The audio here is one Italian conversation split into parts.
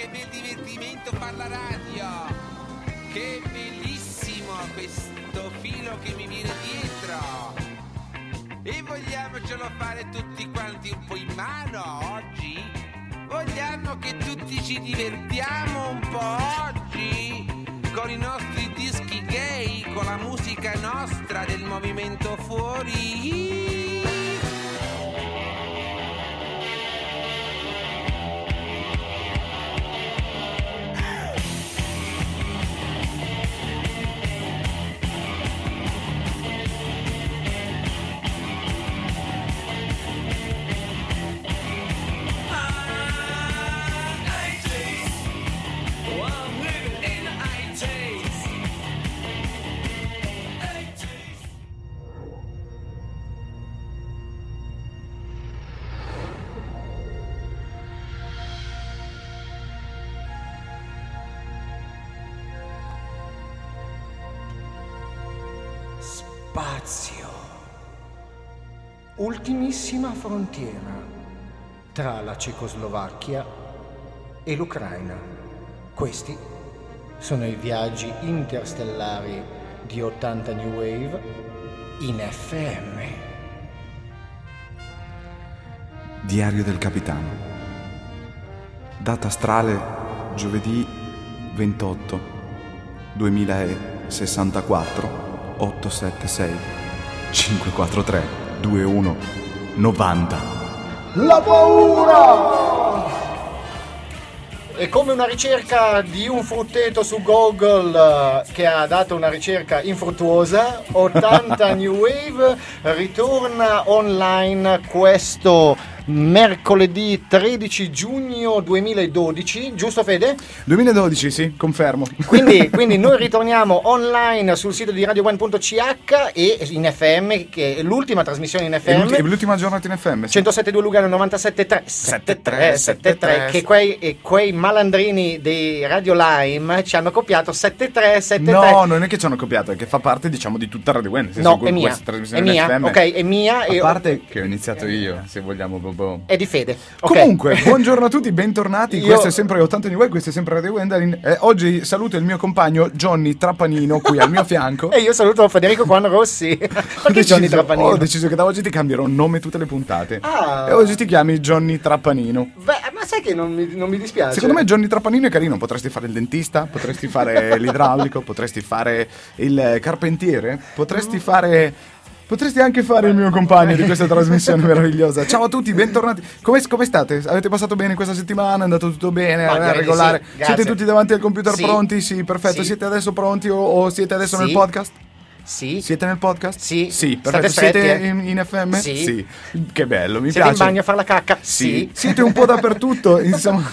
che bel divertimento far la radio! Che bellissimo questo filo che mi viene dietro! E vogliamocelo fare tutti quanti un po' in mano oggi? Vogliamo che tutti ci divertiamo un po' oggi? Con i nostri dischi gay, con la musica nostra del movimento fuori? Ultimissima frontiera tra la Cecoslovacchia e l'Ucraina. Questi sono i viaggi interstellari di 80 New Wave in FM. Diario del capitano. Data astrale giovedì 28 2064 876 543 21 90. La paura! È come una ricerca di un frutteto su Google eh, che ha dato una ricerca infruttuosa. 80 New Wave ritorna online questo mercoledì 13 giugno 2012, giusto Fede? 2012, sì, confermo. Quindi, quindi noi ritorniamo online sul sito di radio1.ch e in FM, che è l'ultima trasmissione in È FM. è l'ultima giornata in FM. sì. 107.2 Lugano 97.3 73 73 che quei, quei malandrini di Radio Lime ci hanno copiato 73 73 No, non è che ci hanno copiato, è che fa parte, diciamo, di tutta Radio One. No, è mia. questa È trasmissione mia, ok, è mia A parte che ho iniziato io, se vogliamo proprio. è di Fede. Ok. Comunque, buongiorno a tutti, bentornati. Io- Questo è sempre 80 New Way, questo è sempre Radio Wendelin. Eh, oggi saluto il mio compagno Johnny Trappanino qui al mio fianco. E io saluto Federico Juan Rossi. Perché Ho deciso- Johnny Trappanino? Ho deciso che da oggi ti cambierò nome tutte le puntate. Ah. E oggi ti chiami Johnny Trappanino. Beh, ma sai che non mi, non mi dispiace? Secondo me Johnny Trappanino è carino, potresti fare il dentista, potresti fare l'idraulico, potresti fare il carpentiere, potresti fare... Potresti anche fare il mio compagno di questa trasmissione meravigliosa. Ciao a tutti, bentornati. Come, come state? Avete passato bene questa settimana? È andato tutto bene? Ma È regolare? sì, siete tutti davanti al computer Sì. pronti? Sì, perfetto. Sì. Siete adesso pronti o, o siete adesso Sì. nel podcast? Sì. Siete nel podcast? Sì. Sì, perfetto. stretti, Siete eh? in, in FM? Sì. Che bello, mi Siete piace. in bagno a fare la cacca? Sì, siete un po' dappertutto, insomma,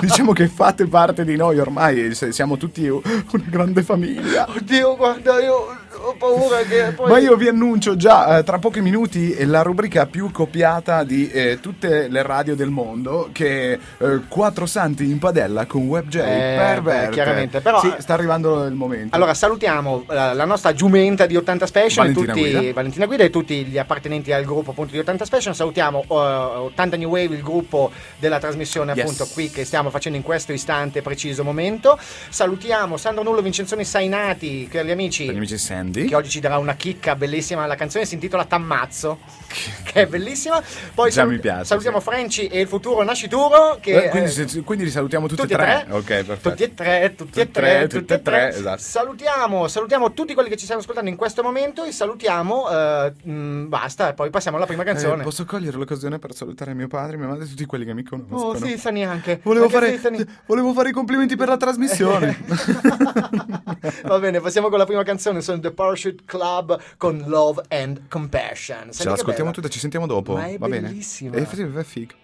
diciamo che fate parte di noi ormai, siamo tutti una grande famiglia. Oddio, guarda, io ho paura che poi... Ma io vi annuncio già eh, tra pochi minuti la rubrica più copiata di eh, tutte le radio del mondo, che è eh, Quattro Santi in padella con WebJ. Eh, Perverte. beh, chiaramente, però- Sì, sta arrivando il momento. Allora salutiamo eh, la nostra giumenta di 80 Special, e Valentina tutti, Guida. Valentina Guida e tutti gli appartenenti al gruppo appunto di 80 Special. Salutiamo eh, 80 New Wave, il gruppo della trasmissione Yes. appunto qui che stiamo facendo in questo istante preciso momento. Salutiamo Sandro Nullo, Vincenzone Sainati, che gli amici, Per gli amici Sandy. che oggi ci darà una chicca bellissima. La canzone si intitola Tammazzo, che è bellissima. Poi Già mi piace, salutiamo sì. Franci e il futuro Nascituro. Che, Eh, quindi, eh, quindi li salutiamo tutti, tutti e tre. tre. Ok, perfetto. Tutti e tre, tutti e Tutti e tre, tre, tutti e tre. esatto. Salutiamo, salutiamo tutti quelli che ci stanno ascoltando in questo momento e salutiamo, eh, mh, basta, e poi passiamo alla prima canzone. Eh, posso cogliere l'occasione per salutare mio padre, mia madre e tutti quelli che mi conoscono. Oh, senza neanche. Volevo Anche fare, volevo fare i complimenti per la trasmissione. Va bene, passiamo con la prima canzone, sono The Parachute Club con Love and Compassion. Senti Ce l'ascoltiamo tutta, ci sentiamo dopo. Ma è Va bene? bellissima. Eh, sì, è figo.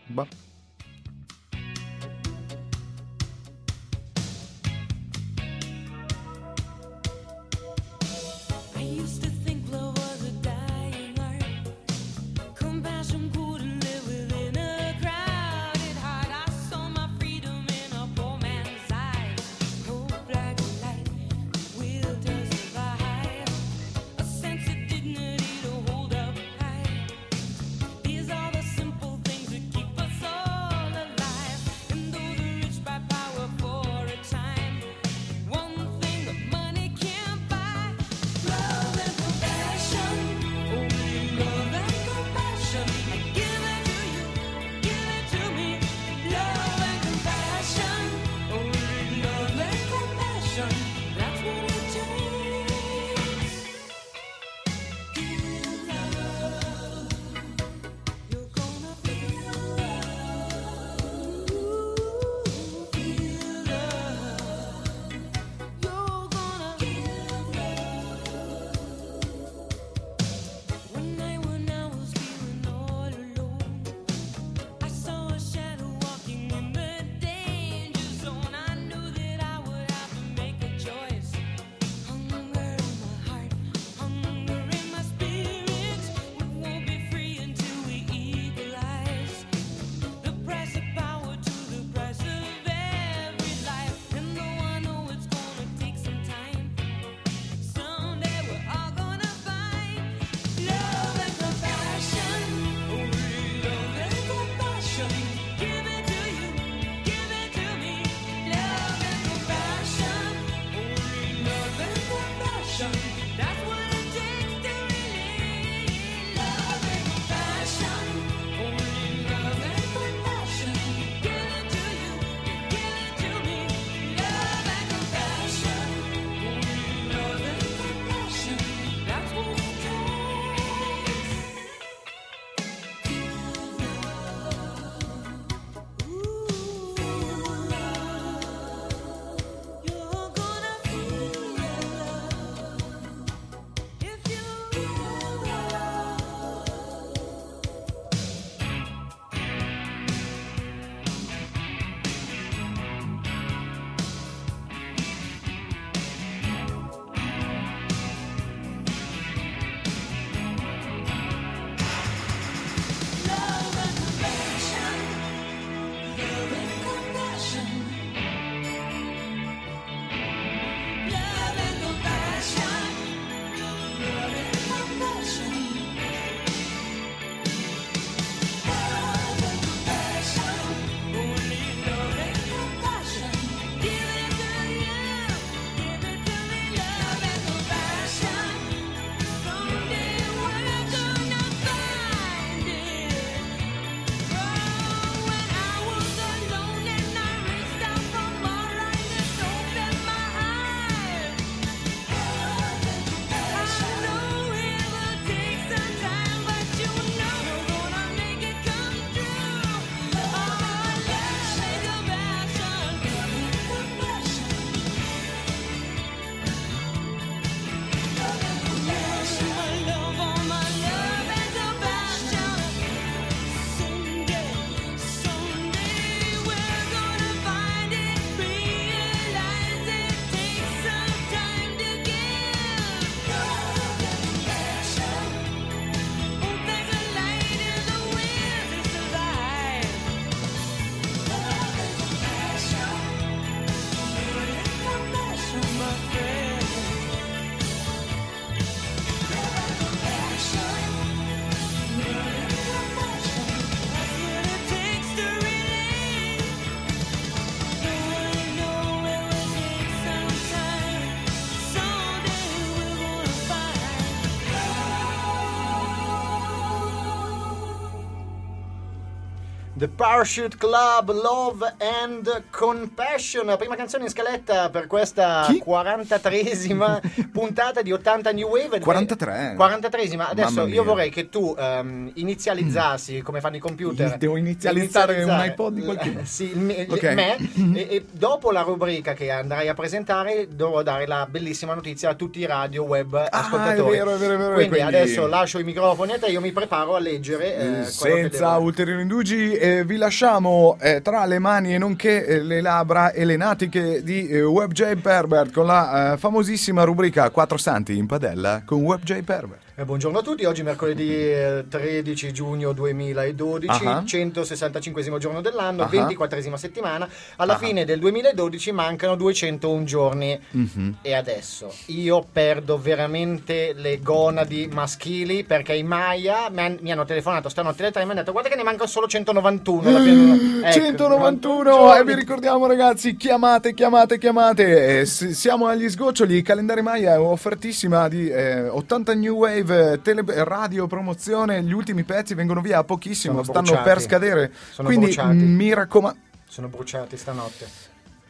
The Parachute Club Love and Compassion, la prima canzone in scaletta per questa Chi? 43esima puntata di 80 New Wave. 43. 43esima. Adesso io vorrei che tu ehm, inizializzassi come fanno i computer. Devo inizializzare un Inizializzare. iPod di qualcuno. sì, me, Ok. me, e, e dopo la rubrica che andrai a presentare dovrò dare la bellissima notizia a tutti i radio web ascoltatori. è vero, è vero, è vero, Quindi, quindi- adesso lascio i microfoni a te, io mi preparo a leggere eh, Senza devo- ulteriori indugi, eh, vi lasciamo eh, tra le mani e nonché eh, le labbra elenatiche di eh, WebJ Pervert con la eh, famosissima rubrica 4 santi in padella con WebJ Pervert. Eh, buongiorno a tutti, oggi mercoledì eh, 13 giugno 2012, Ah. 165 giorno dell'anno, Ah. 24 settimana. Alla Ah. fine del 2012 mancano 201 giorni. Mhm. E adesso io perdo veramente le gonadi maschili perché i Maya mi, han- mi hanno telefonato stanotte alle 3 e mi hanno detto guarda che ne mancano solo 191. alla fine- Ecco, 191 giorni. e vi ricordiamo ragazzi chiamate chiamate chiamate Eh, siamo agli sgoccioli calendari Maya è offertissima di eh, 80 new wave eh, tele- radio promozione gli ultimi pezzi vengono via a pochissimo stanno per scadere Sono quindi bruciati. mi raccomando Sono bruciati stanotte.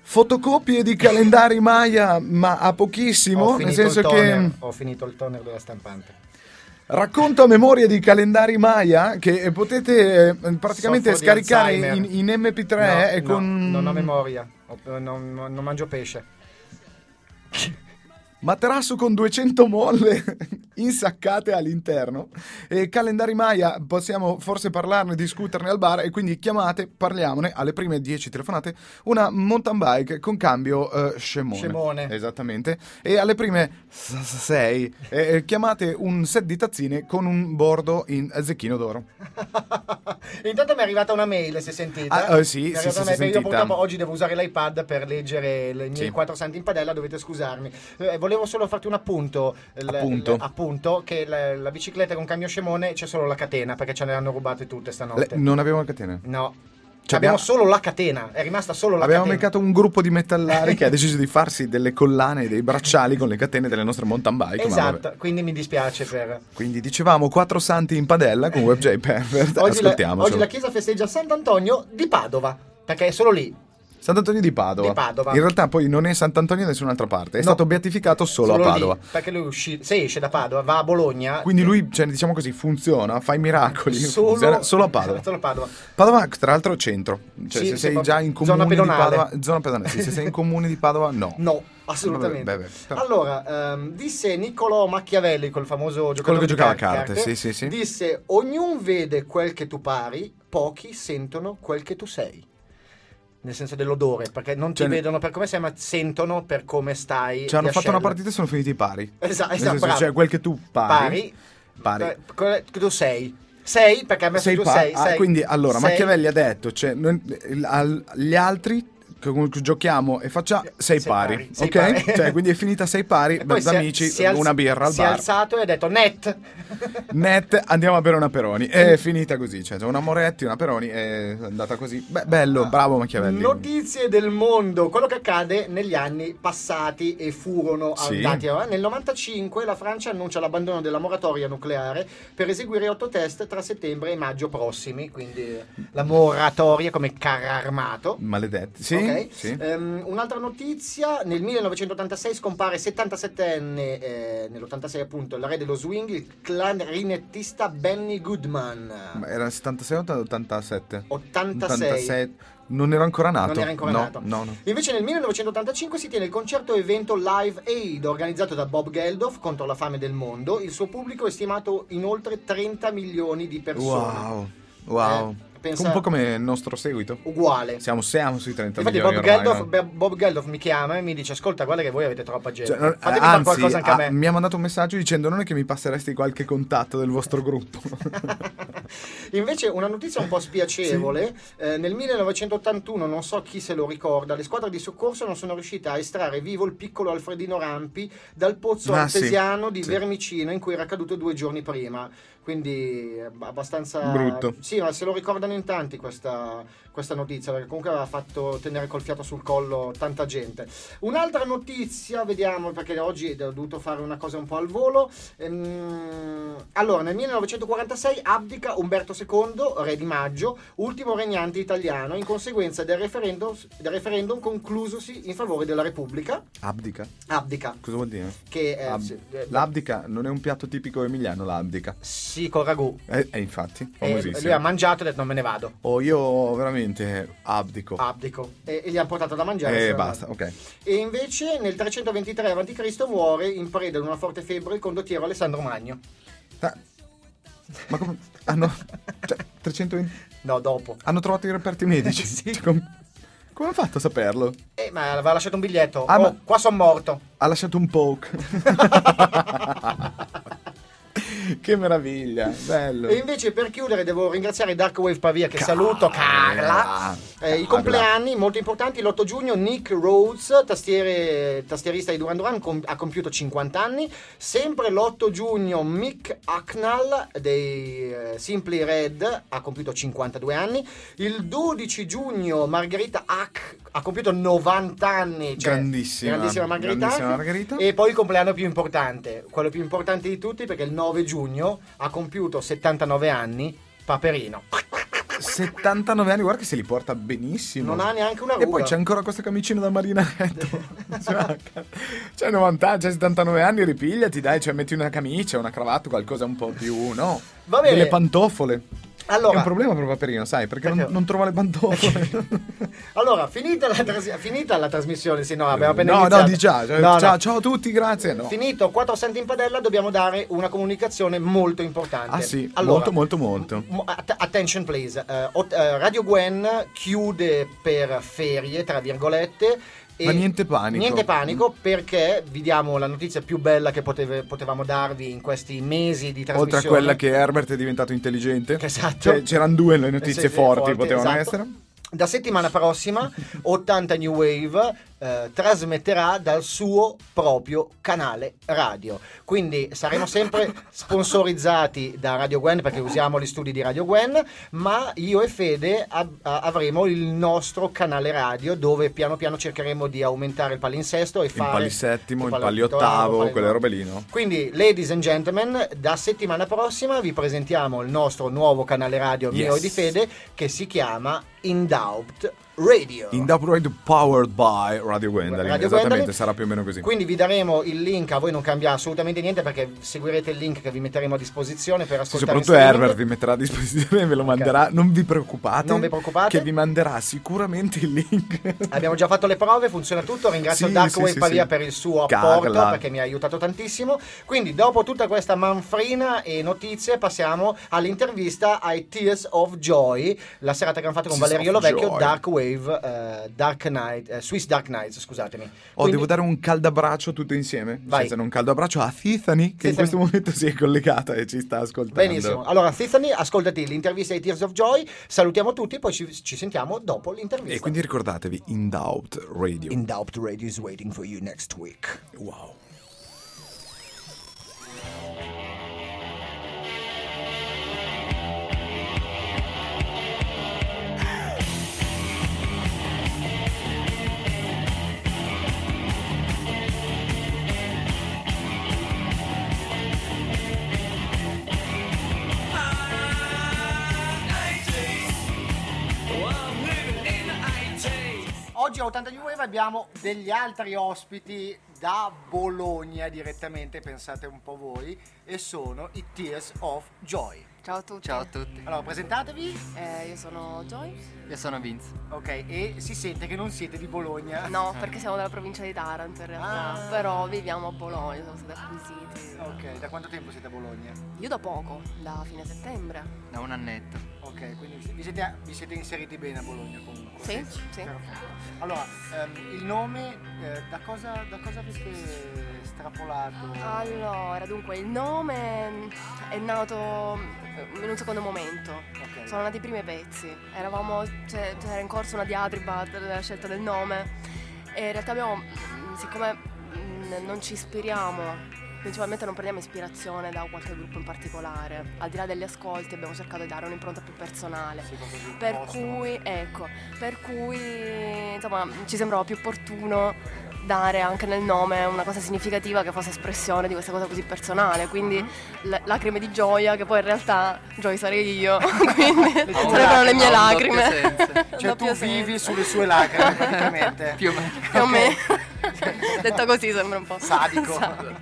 fotocopie di calendari Maya ma a pochissimo nel senso che ho finito il toner della stampante. Racconto a memoria di calendari Maya che potete eh, praticamente Soffro di scaricare in, in MP3 No, e no, con non ho memoria, non, non mangio pesce. Materasso con 200 molle insaccate all'interno e calendari Maya possiamo forse parlarne, discuterne al bar e quindi chiamate, parliamone alle prime 10 telefonate una mountain bike con cambio eh, scemone. Scemone. Esattamente. E alle prime 6 chiamate un set di tazzine con un bordo in zecchino d'oro. Intanto mi è arrivata una mail, si è sentita? Ah, eh, sì, Mi sì, sì, mail. Io purtroppo oggi devo usare l'iPad per leggere le- i miei Sì. quattro santi in padella, dovete scusarmi. Eh, volevo solo farti un appunto. l- Appunto. l- appunto, che la, la bicicletta con cambio scemone c'è solo la catena, perché ce ne hanno rubate tutte Le- stanotte. non avevamo catene. No. Cioè, abbiamo abbiamo- solo la catena, è rimasta solo la Abbiamo catena. beccato un gruppo di metallari che ha deciso di farsi delle collane e dei bracciali con le catene delle nostre mountain bike. Esatto, quindi mi dispiace per... Quindi dicevamo quattro santi in padella con WebJ Pervert. Oggi la, oggi la chiesa festeggia Sant'Antonio di Padova, perché è solo lì. Sant'Antonio di Padova. Di Padova. In realtà poi non è Sant'Antonio da nessun'altra parte, è No. stato beatificato solo, a lì, Padova. perché lui usci- se esce da Padova, va a Bologna. Quindi lui, cioè, diciamo così, funziona, fa i miracoli. solo, funziona solo a Padova. Solo a Padova. Padova, tra l'altro, centro. Cioè, Sì, se sei già in zona comune di pedonale. Padova, zona pedonale. Sì, se sei in comune di Padova, no. No, assolutamente. Vabbè, vabbè, però- Allora, ehm, disse Niccolò Machiavelli, col famoso giocatore Quello che di giocava a car- carte, sì, sì, sì. Disse: Ognuno vede quel che tu pari, pochi sentono quel che tu sei. Nel senso dell'odore, perché non ti Cioè, vedono per come sei, ma sentono per come stai. Cioè, hanno fatto una partita e sono finiti pari. Esatto, esatto, senso, cioè, quel che tu pari. Pari. pari. eh, tu sei. Sei perché ha messo Sei tu pa- sei, ah, sei. quindi allora Sei. Machiavelli ha detto cioè, il- al- gli altri con cui giochiamo e facciamo sei, Sei pari, pari, sei ok? pari. Cioè, quindi è finita sei pari, da si è- amici, si è alz- una birra al Si è bar. alzato e ha detto net. Net, andiamo a bere una Peroni. È finita così, cioè c'è una Moretti, una Peroni, è andata così. Beh, bello, bravo Machiavelli. Notizie del mondo, quello che accade negli anni passati e furono Sì. andati. Nel 95 la Francia annuncia l'abbandono della moratoria nucleare per eseguire otto test tra settembre e maggio prossimi, quindi la moratoria come carro armato. Maledetti, sì, Ok. sì. Ehm, un'altra notizia, nel 1986 scompare 77enne, eh, nell'86 appunto, il re dello swing, il clarinettista Benny Goodman. Ma era 76 o 87? 86. Non ero ancora nato. Non era ancora no, nato. No, no. Invece nel 1985 si tiene il concerto evento Live Aid organizzato da Bob Geldof contro la fame del mondo. Il suo pubblico è stimato in oltre 30 milioni di persone. Wow, wow. Eh, pensa- Un po' come il nostro seguito. Uguale. Siamo, siamo sui 30 Infatti Bob Geldof, Bob Geldof mi chiama e mi dice ascolta guarda che voi avete troppa gente. Cioè, non- Fatemi anzi, qualcosa anche a ha- me. mi ha mandato un messaggio dicendo non è che mi passeresti qualche contatto del vostro gruppo. Invece una notizia un po' spiacevole, eh, nel 1981, non so chi se lo ricorda, le squadre di soccorso non sono riuscite a estrarre vivo il piccolo Alfredino Rampi dal pozzo Ah, sì, artesiano di sì. Vermicino in cui era caduto due giorni prima. Quindi eh, abbastanza... Brutto. Sì, ma se lo ricordano in tanti questa, questa notizia, perché comunque aveva fatto tenere col fiato sul collo tanta gente. Un'altra notizia, vediamo, perché oggi ho dovuto fare una cosa un po' al volo. Ehm, allora, nel 1946 abdica Umberto II, re di Maggio, ultimo regnante italiano in conseguenza del referendum, del referendum conclusosi in favore della Repubblica. Abdica? Abdica. Cosa vuol dire? Che eh, Ab- sì, eh, L'abdica non è un piatto tipico emiliano, l'abdica. sì, con ragù. Eh, eh, infatti, E lui ha famosissimo. mangiato e ha detto non me ne vado. Oh, io veramente abdico. Abdico. E, e gli hanno portato da mangiare. se e basta, ok. E invece nel 323 a.C. muore in preda ad una forte febbre il condottiero Alessandro Magno. Ah, Ma come hanno cioè, 320 No, dopo. hanno trovato i reperti medici. Sì. Cioè, com- come hanno fatto a saperlo? Eh, ma aveva lasciato un biglietto. Ah, oh, ma- qua sono morto. Ha lasciato un poke. che meraviglia, bello. E invece per chiudere devo ringraziare Dark Wave Pavia che saluto Carla. Eh, I compleanni molto importanti, l'8 giugno Nick Rhodes, tastiere- tastierista di Duran Duran, com- ha compiuto 50 anni. Sempre l'8 giugno Mick Hucknall dei eh, Simply Red ha compiuto 52 anni. Il 12 giugno Margherita Hack ha compiuto 90 anni. Cioè, Grandissima. Grandissima Margherita. Grandissima. Margherita. E poi il compleanno più importante, quello più importante di tutti perché il 9 giugno ha compiuto 79 anni Paperino. 79 anni, guarda che se li porta benissimo. Non ha neanche una E ruga. poi c'è ancora questa camicina da marinaretto. Cioè, c'è 90 anni, c'è 79 anni, ripigliati, dai, cioè metti una camicia, una cravatta, qualcosa un po' più, no? Va bene. Delle pantofole. Allora- È un problema per Paperino, sai, perché, Perché? Non, non trova le pantofole. Allora, finita la, tras- finita la trasmissione, sì, no, abbiamo appena no, iniziato. no, di già. cioè, No, no. ciao, ciao a tutti, grazie. No. Finito quattro santi in padella, dobbiamo dare una comunicazione molto importante. Ah sì, Allora, molto, molto, molto. mo- att- attention please. Eh, ot- eh, Radio Gwen chiude per ferie, tra virgolette. Ma niente panico. Niente panico perché vi diamo la notizia più bella che poteve- potevamo darvi in questi mesi di trasmissione. Oltre a quella che Herbert è diventato intelligente. Esatto. Cioè, c'erano due le notizie forti, forti, potevano esatto. essere. Da settimana prossima 80 New Wave eh, trasmetterà dal suo proprio canale radio. Quindi saremo sempre sponsorizzati da Radio Gwen perché usiamo gli studi di Radio Gwen, ma io e Fede ab- a- avremo il nostro canale radio dove piano piano cercheremo di aumentare il palinsesto e Il fare palisettimo, il pali- paliottavo, pali- quelle robe lì, no? quindi, ladies and gentlemen, da settimana prossima vi presentiamo il nostro nuovo canale radio mio Yes. e di Fede che si chiama Indoubt Radio. In Dub Radio Powered by Radio Gwendolyn. Radio Esattamente, Gwendolyn. sarà più o meno così. Quindi vi daremo il link, a voi non cambia assolutamente niente perché seguirete il link che vi metteremo a disposizione per Sì, ascoltare in soprattutto. Herbert vi metterà a disposizione e ve lo manderà. Non vi preoccupate. Non vi preoccupate. Che vi manderà sicuramente il link. Abbiamo già fatto le prove, funziona tutto. Ringrazio Sì, Dark sì, Wave sì, sì. per il suo Carla. apporto perché mi ha aiutato tantissimo. Quindi, dopo tutta questa manfrina e notizie, passiamo all'intervista ai Tears of Joy, la serata che hanno fatto con Tears Valerio Lovecchio, Joy. Dark Wave, eh, Dark Knight, eh, Swiss Dark Knights, scusatemi. Oh, Quindi- devo dare un caldabraccio tutto insieme. Vai. Senza un caldabraccio a Tiffany, che Tiffany. in questo momento si è collegata e ci sta ascoltando. Benissimo. Allora, Tiffany, ascoltati l'intervista ai Tears of Joy. Salutiamo tutti, poi ci, ci sentiamo dopo l'intervista. E quindi ricordatevi, In Doubt Radio. In Doubt Radio is waiting for you next week. Wow. Oggi a 80 New Wave abbiamo degli altri ospiti da Bologna direttamente, pensate un po' voi, e sono i Tears of Joy. Ciao a tutti. Ciao a tutti, Allora, presentatevi, Eh, io sono Joy. io sono Vince. ok, e si sente che non siete di Bologna. No, perché siamo della provincia di Taranto in realtà. Ah. Però viviamo a Bologna, siamo stati acquisiti. Ok, da quanto tempo siete a Bologna? Io da poco, da fine settembre. Da un annetto. Ok, quindi vi siete, vi siete inseriti bene a Bologna comunque. Sì, sì. Allora, ehm, il nome, eh, da, cosa, da cosa avete strapolato? Allora, dunque, il nome è nato in un secondo momento. Ok. Sono nati i primi pezzi. Eravamo, cioè, c'era in corso una diatriba della scelta del nome. E in realtà abbiamo, mh, siccome non ci ispiriamo, principalmente non prendiamo ispirazione da qualche gruppo in particolare. Al di là degli ascolti abbiamo cercato di dare un'impronta più personale. Sì, Per posto. cui, ecco, per cui insomma ci sembrava più opportuno dare anche nel nome una cosa significativa che fosse espressione di questa cosa così personale, quindi l- lacrime di gioia che poi in realtà Joy sarei io, quindi sarebbero le mie lacrime. senso. Cioè tu Doppio vivi senso. sulle sue lacrime praticamente. Più o meno. Più o meno. Detta così sembra un po'. Sadico. Sadico.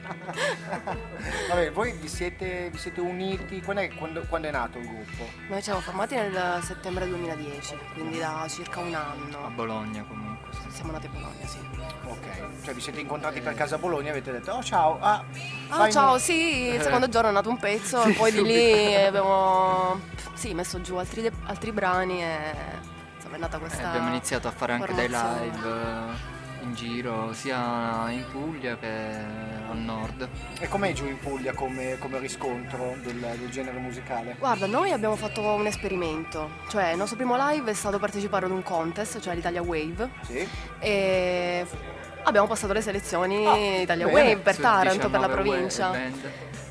Vabbè, voi vi siete, vi siete uniti, quando è, quando- quando è nato il gruppo? Noi ci siamo formati nel settembre 2010, quindi da circa un A anno. Bologna comunque. sì. Siamo nati a Bologna, sì. Ok, cioè vi siete incontrati per casa a Bologna e avete detto oh ciao, ah, fai- ciao, sì, il secondo giorno è nato un pezzo, e poi di lì abbiamo sì, messo giù altri, de- altri brani e insomma è nata Eh, questa. abbiamo iniziato a fare anche dei live eh, in giro, sia in Puglia che al nord. E com'è giù in Puglia come, come riscontro del, del genere musicale? Guarda, noi abbiamo fatto un esperimento, cioè il nostro primo live è stato partecipare ad un contest, cioè l'Italia Wave, Sì? e abbiamo passato le selezioni Ah, Italia bene. Wave per Su Taranto, per la 19 provincia,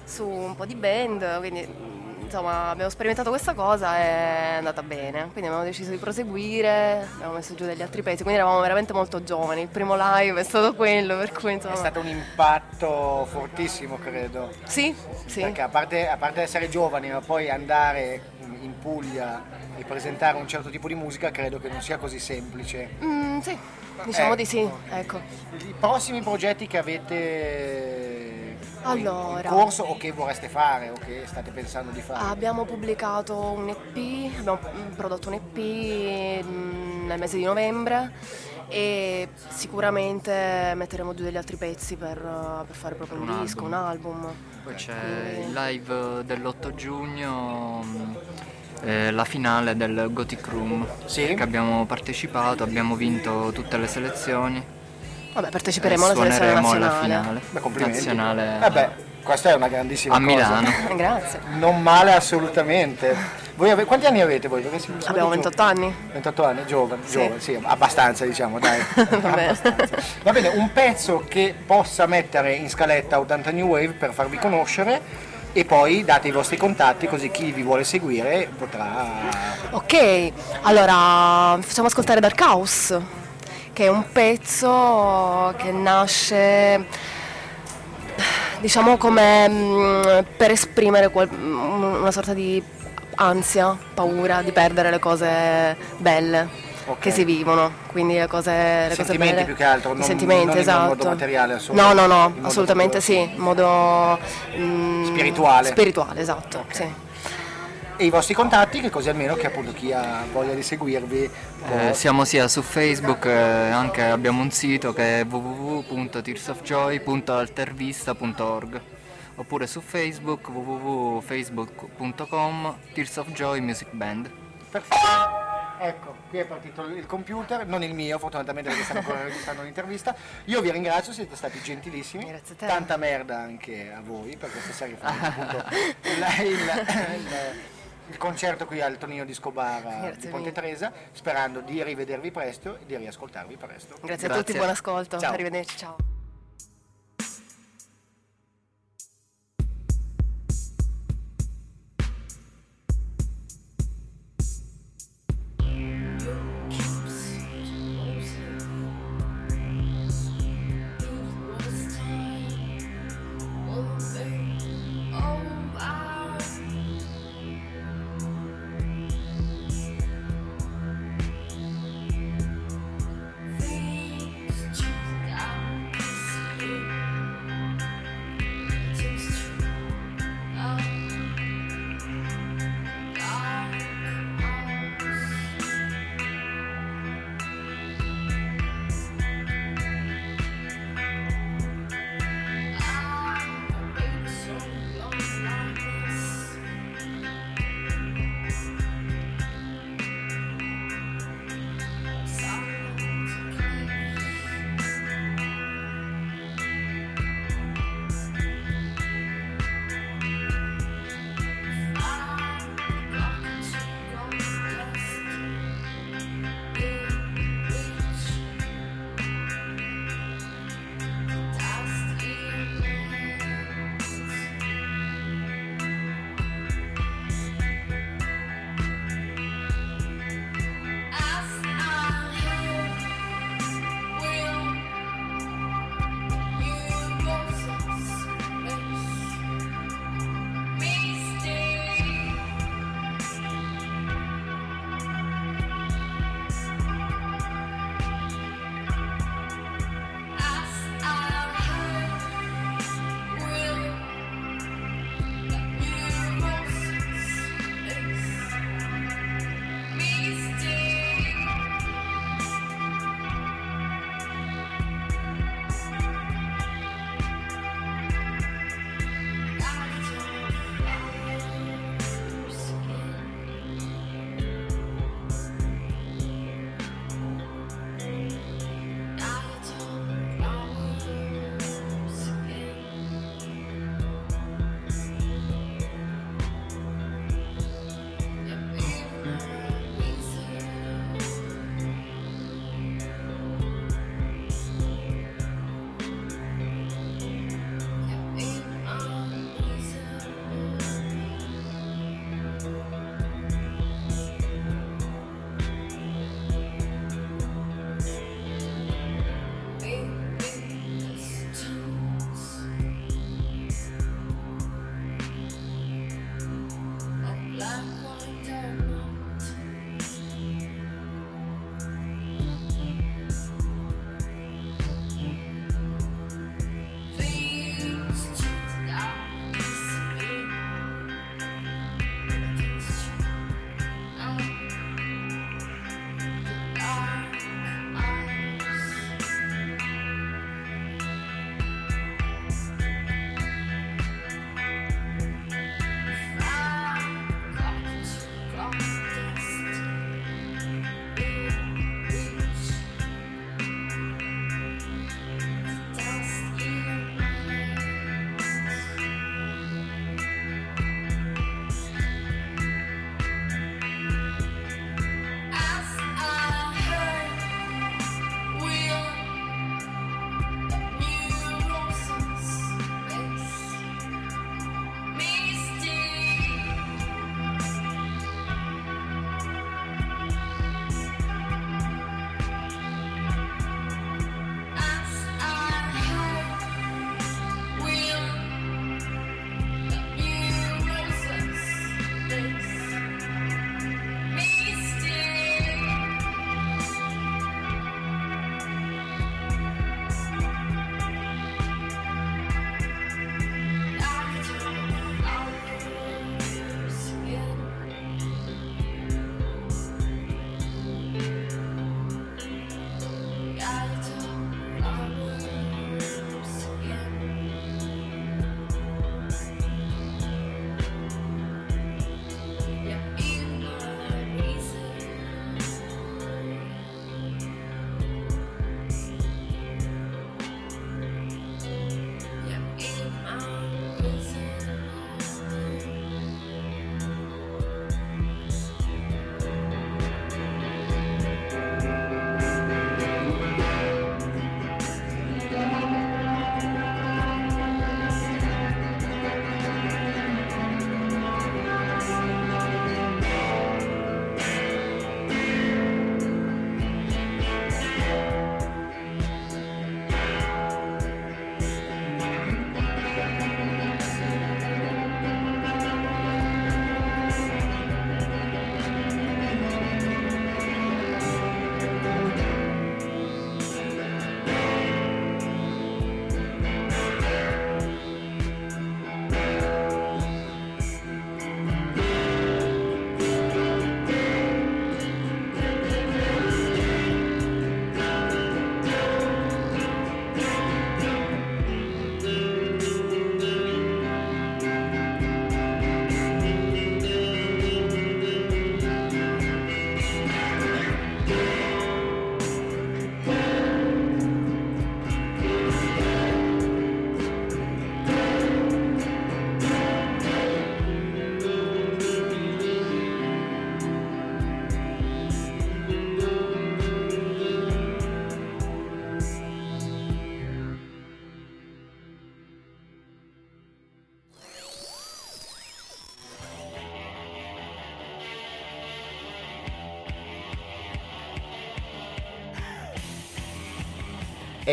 su un po' di band, quindi mm, insomma abbiamo sperimentato questa cosa e è andata bene, quindi abbiamo deciso di proseguire, abbiamo messo giù degli altri pezzi, quindi eravamo veramente molto giovani, il primo live è stato quello, per cui insomma... È stato un impatto fortissimo credo. Sì, sì. Perché a parte, a parte essere giovani, ma poi andare in Puglia e presentare un certo tipo di musica credo che non sia così semplice. Mm, sì, diciamo Eh, di sì, ecco. I prossimi progetti che avete Allora. in corso o che vorreste fare o che state pensando di fare? Abbiamo pubblicato un EP, abbiamo mm, prodotto un EP mm, nel mese di novembre e sicuramente metteremo giù degli altri pezzi per, per fare proprio un, Un disco, album. un album. Poi c'è Quindi- il live dell'8 giugno, mh, eh, la finale del Gothic Room. Sì. Che abbiamo partecipato, abbiamo vinto tutte le selezioni. Vabbè, parteciperemo alla selezione suoneremo alla nazionale. finale. Beh, complimenti. Nazionale Vabbè, questa è una grandissima a cosa. Milano. Eh, Grazie. Non male assolutamente. Voi ave- quanti anni avete voi? Abbiamo dei 28 giovani. anni. 28 anni, giovane, Sì. giovane, sì, abbastanza diciamo, dai. Va bene. Va bene, un pezzo che possa mettere in scaletta 80 New Wave per farvi conoscere e poi date i vostri contatti così chi vi vuole seguire potrà... Ok, allora facciamo ascoltare Dark House, che è un pezzo che nasce, diciamo, come mm, per esprimere mm, una sorta di ansia, paura di perdere le cose belle Ok. che si vivono, quindi le cose, le cose Sentimenti più che altro, I non- sentimenti, non in esatto. modo materiale, solo no, no, in no, modo assolutamente proprio- sì, in modo mm, Spirituale. Spirituale, esatto, sì. E i vostri contatti, che così almeno che appunto chi ha voglia di seguirvi può... Eh, siamo sia su Facebook, eh, anche abbiamo un sito che è www.tearsofjoy.altervista.org oppure su Facebook www.facebook.com Tears of Joy Music Band. Perfetto. Ecco, qui è partito il computer, non il mio fortunatamente perché stanno ancora registrando l'intervista. Io vi ringrazio, siete stati gentilissimi. Grazie a te. Tanta merda anche a voi per questa serie appunto il, il- il- il concerto qui al Tonino di Scobara Grazie di Ponte. Tresa, sperando di rivedervi presto e di riascoltarvi presto. Grazie, a Grazie. tutti, buon ascolto, Ciao. arrivederci, ciao.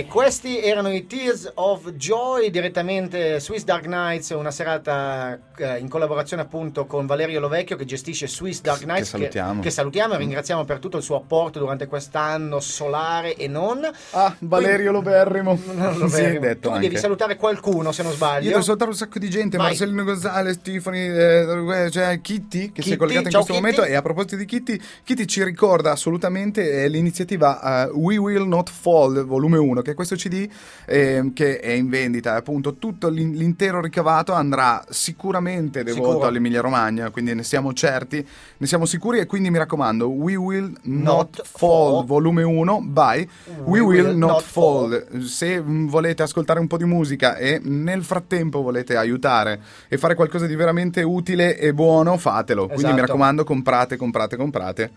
E questi erano i Tears of Joy direttamente Swiss Dark Nights, una serata eh, in collaborazione appunto con Valerio Lovecchio che gestisce Swiss Dark Nights. salutiamo. Che, salutiamo e ringraziamo per tutto il suo apporto durante quest'anno solare e non. Ah, Valerio Loberrimo. Non lo Sì, detto tu anche. devi salutare qualcuno se non sbaglio. Io devo salutare un sacco di gente, Vai. Marcellino Gonzalez, Tiffany, eh, cioè Kitty che si Kitty, è collegata in questo Kitty. momento e a proposito di Kitty, Kitty ci ricorda assolutamente eh, l'iniziativa eh, We Will Not Fall volume 1, che è questo CD eh, che è in vendita, appunto tutto l'in- l'intero ricavato andrà sicuramente devoto Sicuro. all'Emilia Romagna, quindi ne siamo certi, ne siamo sicuri e quindi mi raccomando, We Will Not, Not Fall, Fall. volume 1 by We, Will, Not, Fall. Se mm, volete ascoltare un po' di musica e nel frattempo volete aiutare e fare qualcosa di veramente utile e buono, fatelo. Quindi Esatto. mi raccomando, comprate, comprate, comprate.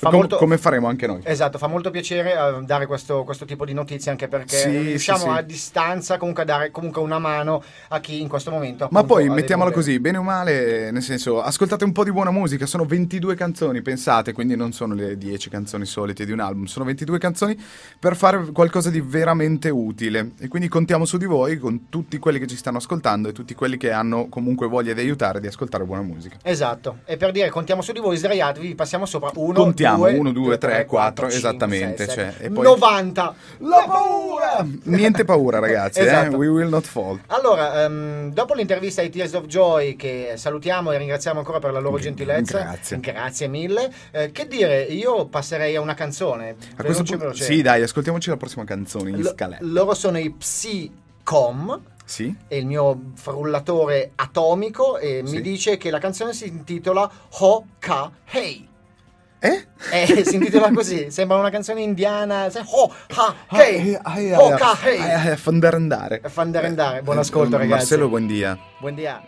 Com- molto- Come faremo anche noi. Esatto, fa molto piacere eh, dare questo, questo tipo di notizie anche perché Sì, riusciamo sì, sì. a distanza comunque a dare comunque una mano a chi in questo momento Ma poi mettiamola così, bene o male, nel senso, ascoltate un po' di buona musica, sono 22 canzoni, pensate, quindi non sono le 10 canzoni solite di un album, sono 22 canzoni per fare qualcosa di veramente utile. E quindi contiamo su di voi, con tutti quelli che ci stanno ascoltando e tutti quelli che hanno comunque voglia di aiutare, di ascoltare buona musica. Esatto, e per dire contiamo su di voi, sdraiatevi, vi passiamo sopra 1, Contiamo, 2, uno, due, tre, quattro, esattamente, cioè, e poi- 90! La paura! Niente paura ragazzi, Esatto. eh? we will not fall. Allora, ehm, dopo l'intervista ai Tears of Joy, che salutiamo e ringraziamo ancora per la loro gentilezza, grazie. grazie mille. eh, che dire, io passerei a una canzone. A questo punto, sì dai, ascoltiamoci la prossima canzone in Lo- scaletta. loro sono i Psycom. Sì? È il mio frullatore atomico e Sì. mi dice che la canzone si intitola Ho Ka Hey. Eh? Eh, si intitola così, sembra una canzone indiana. Ho Ha Hey. ah, Ka Hey. eh, Fandare andare. Fa andare andare. Buon Eh, ascolto, ragazzi. Marcello, buon dia. Buon dia.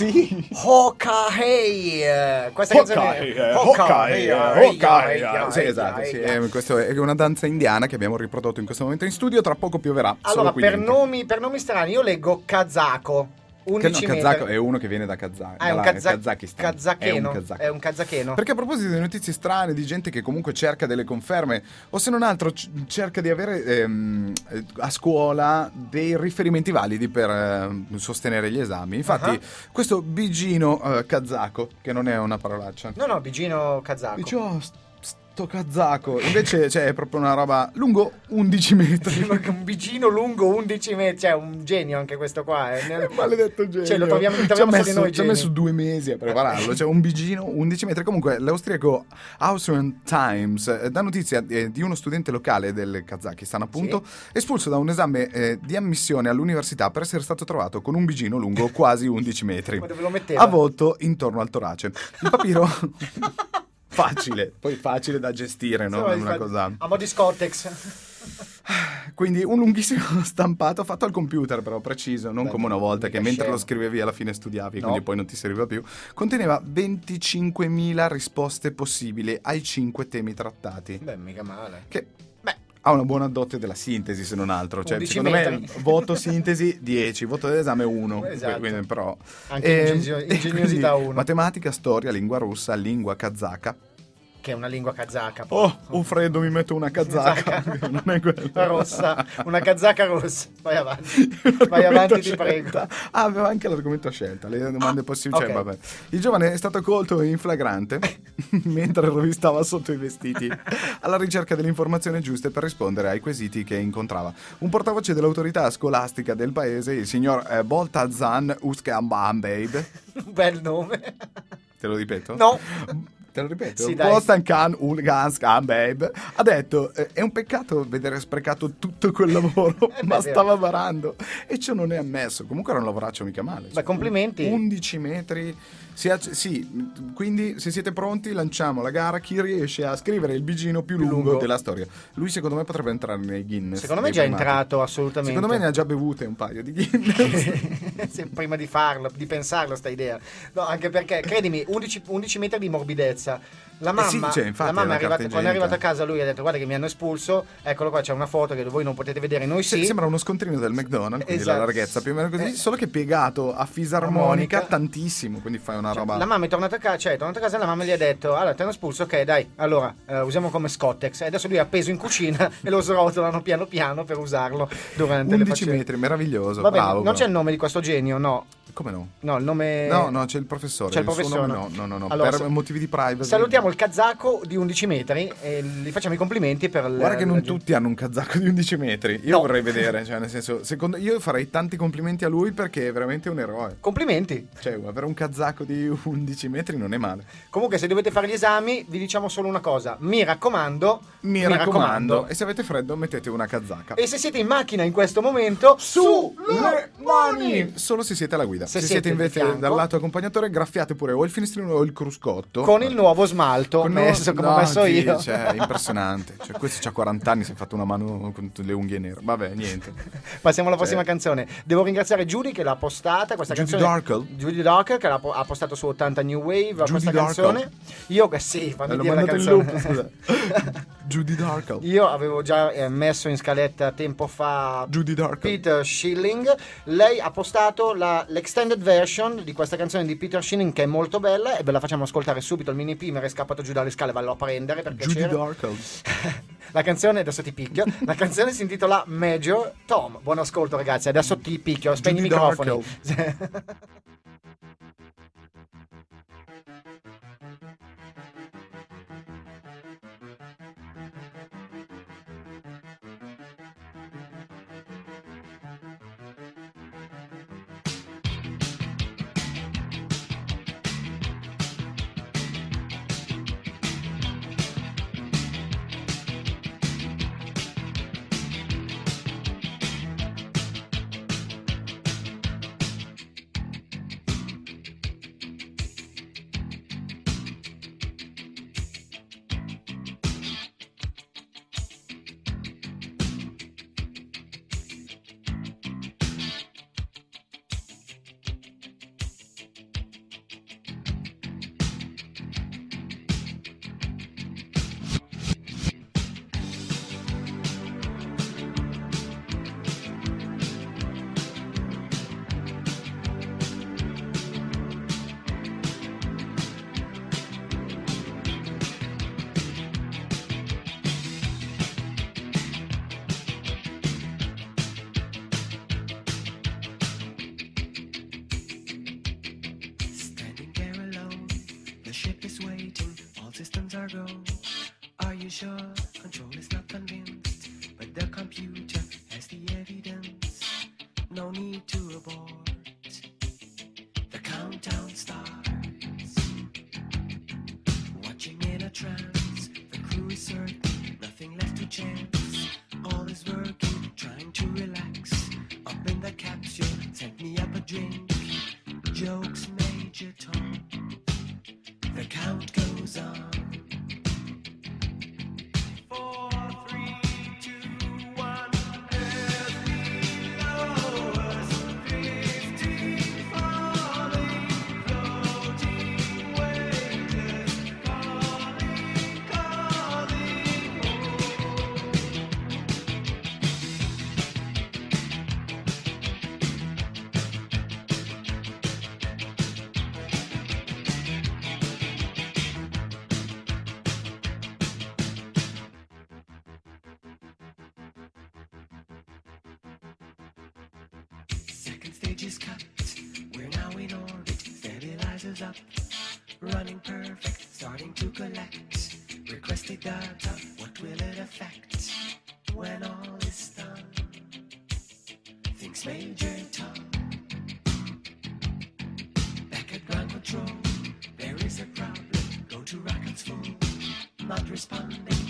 Sì. Hawkeye! Questa canzone Hawkeye, Hawkeye, Hawkeye. Sì, esatto, sì, eh, questo è una danza indiana che abbiamo riprodotto in questo momento in studio, tra poco pioverà. Allora, per nomi, per nomi strani, io leggo Kazako. Che 11 no. Kazako è uno che viene da Kazakh, Ah, è un Kazak- Kazakistan. kazacheno. È un. È un kazacheno. Perché a proposito di notizie strane, di gente che comunque cerca delle conferme, o se non altro c- cerca di avere ehm, eh, a scuola dei riferimenti validi per eh, sostenere gli esami. Infatti, Ah. questo bigino eh, kazako, che non è una parolaccia, No, no, Bigino Kazako. dice sto kazako, invece cioè, è proprio una roba lungo 11 metri. un bigino lungo 11 metri, cioè un genio anche questo qua. eh. Che Maledetto genio. Cioè, lo troviamo, lo ci ha troviamo messo, ci ha geni. messo due mesi a prepararlo. Cioè, un bigino 11 metri. Comunque, l'austriaco Austrian Times eh, dà notizia eh, di uno studente locale del Kazakistan, appunto, espulso da un esame eh, di ammissione all'università per essere stato trovato con un bigino lungo quasi 11 metri. Ma dove lo metteva? Avvolto intorno al torace. Il papiro. facile, poi facile da gestire, no? Non una cosa. A mo' di Scortex. Quindi un lunghissimo stampato fatto al computer, però preciso, non Beh, come una volta che mentre lo scemo. scrivevi alla fine studiavi, No. quindi poi non ti serviva più. Conteneva 25.000 risposte possibili ai 5 temi trattati. Beh, mica male. Che Beh, ha una buona dote della sintesi, se non altro. Cioè, 11 secondo me, metri. voto sintesi 10, voto dell'esame 1. Esatto. Quindi, però. Anche e ingegnosità quindi 1. Matematica, storia, lingua russa, lingua kazaka. Che è una lingua kazaka. Oh, ho freddo, mi metto una kazaka. non è quello. rossa, una kazaka rossa. Vai avanti. Vai avanti, ti prego. Ah, aveva anche l'argomento a scelta, le domande Ah, possibili. Cioè, ok. vabbè. Il giovane è stato colto in flagrante mentre rovistava sotto i vestiti alla ricerca delle informazioni giuste per rispondere ai quesiti che incontrava. Un portavoce dell'autorità scolastica del paese, il signor eh, Boltazan Uskambambeib, Un bel nome. te lo ripeto? No. Te lo ripeto? Sì, dai. Bostan Khan Ulganskambeb ha detto eh, è un peccato vedere sprecato tutto quel lavoro, Eh, beh, ma vero. stava barando e ciò non è ammesso. Comunque era un lavoraccio mica male. Beh, complimenti. 11 metri. Si sì, quindi se siete pronti lanciamo la gara chi riesce a scrivere il bigino più, lungo, lungo. della storia. Lui secondo me potrebbe entrare nei Guinness. Secondo me è già primati. entrato assolutamente. Secondo me ne ha già bevute un paio di Guinness. Prima di farlo, di pensarlo sta idea. No, anche perché, credimi, 11, 11 metri di morbidezza. La Eh sì, mamma, cioè, infatti, la mamma è arrivata, quando è arrivata a casa lui ha detto guarda che mi hanno espulso, eccolo qua c'è una foto che voi non potete vedere, noi sì. Se- Sembra uno scontrino del McDonald's, quindi Esatto. la larghezza più o meno così, Eh. solo che piegato a fisarmonica Armonica. tantissimo, quindi fai una roba... La mamma è tornata a casa, cioè è tornata a casa e la mamma gli ha detto allora ti hanno espulso, ok dai, allora eh, usiamo come Scottex. E adesso lui è appeso in cucina e lo srotolano piano piano per usarlo durante le 11 faccende. metri, meraviglioso, Va bene, bravo. non c'è il nome di questo genio, no. Come no? No, il nome... No, no, c'è il professore. C'è il suo professore. nome no, no, no, no, Allora, per sa- motivi di privacy. Salutiamo il kazako di 11 metri e gli facciamo i complimenti per il- Guarda che non tutti hanno un kazako di 11 metri. Io No. vorrei vedere, cioè, nel senso, secondo io farei tanti complimenti a lui perché è veramente un eroe. Complimenti. Cioè, avere un kazako di 11 metri non è male. Comunque, se dovete fare gli esami, vi diciamo solo una cosa: mi raccomando, Mi, raccomando. E se avete freddo, mettete una kazaka. E se siete in macchina in questo momento, su le mani! Solo se siete alla guida. Se Se, siete siete invece dal lato accompagnatore, graffiate pure o il finestrino o il cruscotto. Con il nuovo smalto Con messo no- come ho no, messo sì, io. Cioè, impressionante. Cioè, questo c'ha 40 anni, si è fatto una mano con le unghie nere. Vabbè, niente. Passiamo alla prossima Cioè- canzone. Devo ringraziare Judy che l'ha postata. Questa Judy canzone. Darkle? Judy Darkle che l'ha po- ha postato su 80 New Wave. Judy questa Darkle? canzone. Io, sì, fammi l'ho dire la canzone. Judy Darkle. Io avevo già eh, messo in scaletta tempo fa Judy Darkle. Peter Schilling. Lei ha postato la- l'extended version di questa canzone di Peter Schilling che è molto bella e ve la facciamo ascoltare subito. Il mini Pimer è scappato giù dalle scale, vallo a prendere per Judy piacere. Darkle. La canzone, adesso ti picchio. La canzone si intitola Major Tom. Buon ascolto, ragazzi. Adesso ti picchio. Spegni i Judy microfoni. Thank you.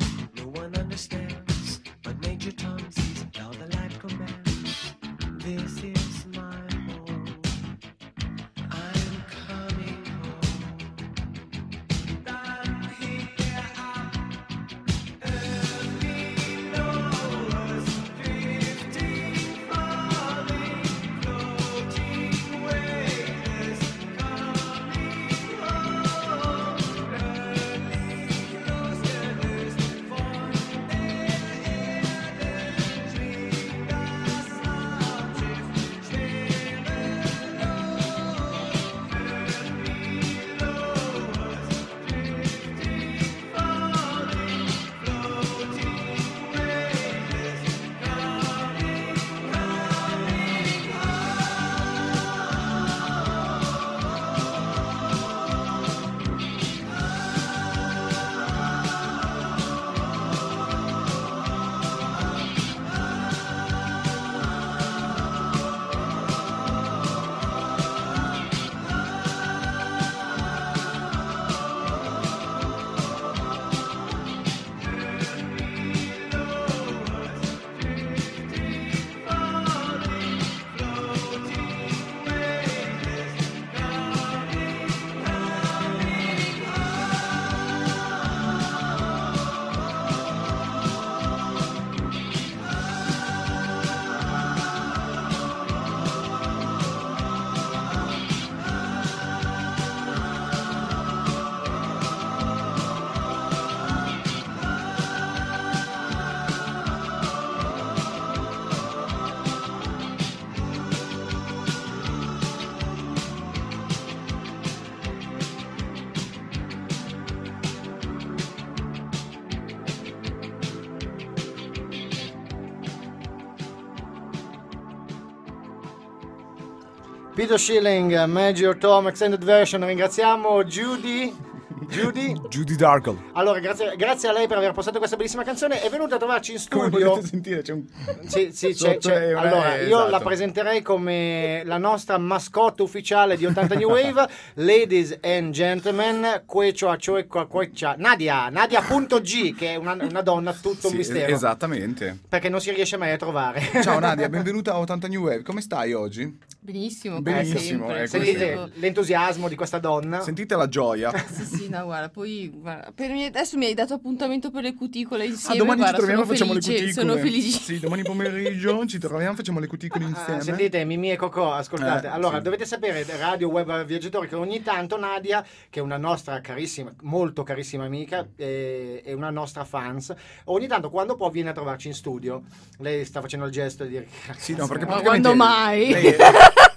Peter Schilling, Major Tom Extended Version. Ringraziamo Judy. Judy. Judy Darkle. Allora, grazie, grazie a lei per aver postato questa bellissima canzone. È venuta a trovarci in Come studio. potete sentire c'è un... Sì, sì, c'è, c'è- Allora, eh, io esatto. la presenterei come la nostra mascotte ufficiale di 80 New Wave. Ladies and gentlemen, quecio a cioè qua- queccia. Nadia, Nadia.g, che è una, una donna tutto un Sì, mistero. Esattamente. Perché non si riesce mai a trovare. Ciao Nadia, benvenuta a 80 New Wave. Come stai oggi? Benissimo, Benissimo, come eh, sempre. Sentite l'entusiasmo di questa donna. Sentite la gioia. Sì, sì, no, guarda, poi guarda, per me- adesso mi hai dato appuntamento per le cuticole Ah, insieme. domani guarda, ci troviamo e sono facciamo le felice, cuticole. Sono felice. Sì, domani pomeriggio ci troviamo e facciamo le cuticole Ah, insieme. sentite, Mimì e Cocò, ascoltate. Eh, allora, sì. dovete sapere, Radio Web Viaggiatori, che ogni tanto Nadia, che è una nostra carissima, molto carissima amica, e è una nostra fans, ogni tanto quando può viene a trovarci in studio. Lei sta facendo il gesto di dire... Sì, no, perché Ma quando mai? lei-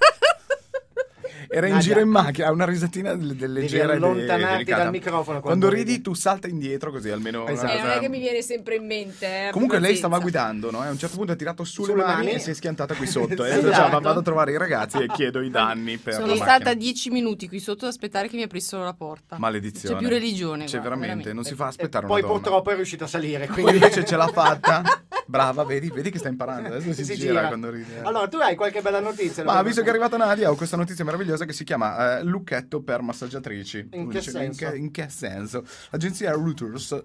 Era in Nadia. giro in macchina, ha una risatina leggera delicata. dal microfono Quando quando ridi tu salta indietro così almeno Esatto. Eh, non è che mi viene sempre in mente. eh, Comunque lei stava guidando, no? A un certo punto ha tirato su Sulle le mani, e si è schiantata qui sotto. E Esatto. adesso diceva, vado a trovare i ragazzi e chiedo i danni per Sono la stata. 10 minuti qui sotto ad aspettare che mi aprissero la porta. Maledizione. C'è più religione. C'è guarda, veramente, non si fa E aspettare poi una donna. purtroppo è riuscita a salire. Poi Quindi invece ce l'ha fatta. Brava, vedi, vedi che sta imparando. Adesso si, si gira, gira. quando ride. Allora, tu hai qualche bella notizia? Ma visto che è arrivata Nadia, ho questa notizia meravigliosa che si chiama eh, lucchetto per massaggiatrici. In che Dice, senso? In che, in che senso? L'agenzia Reuters,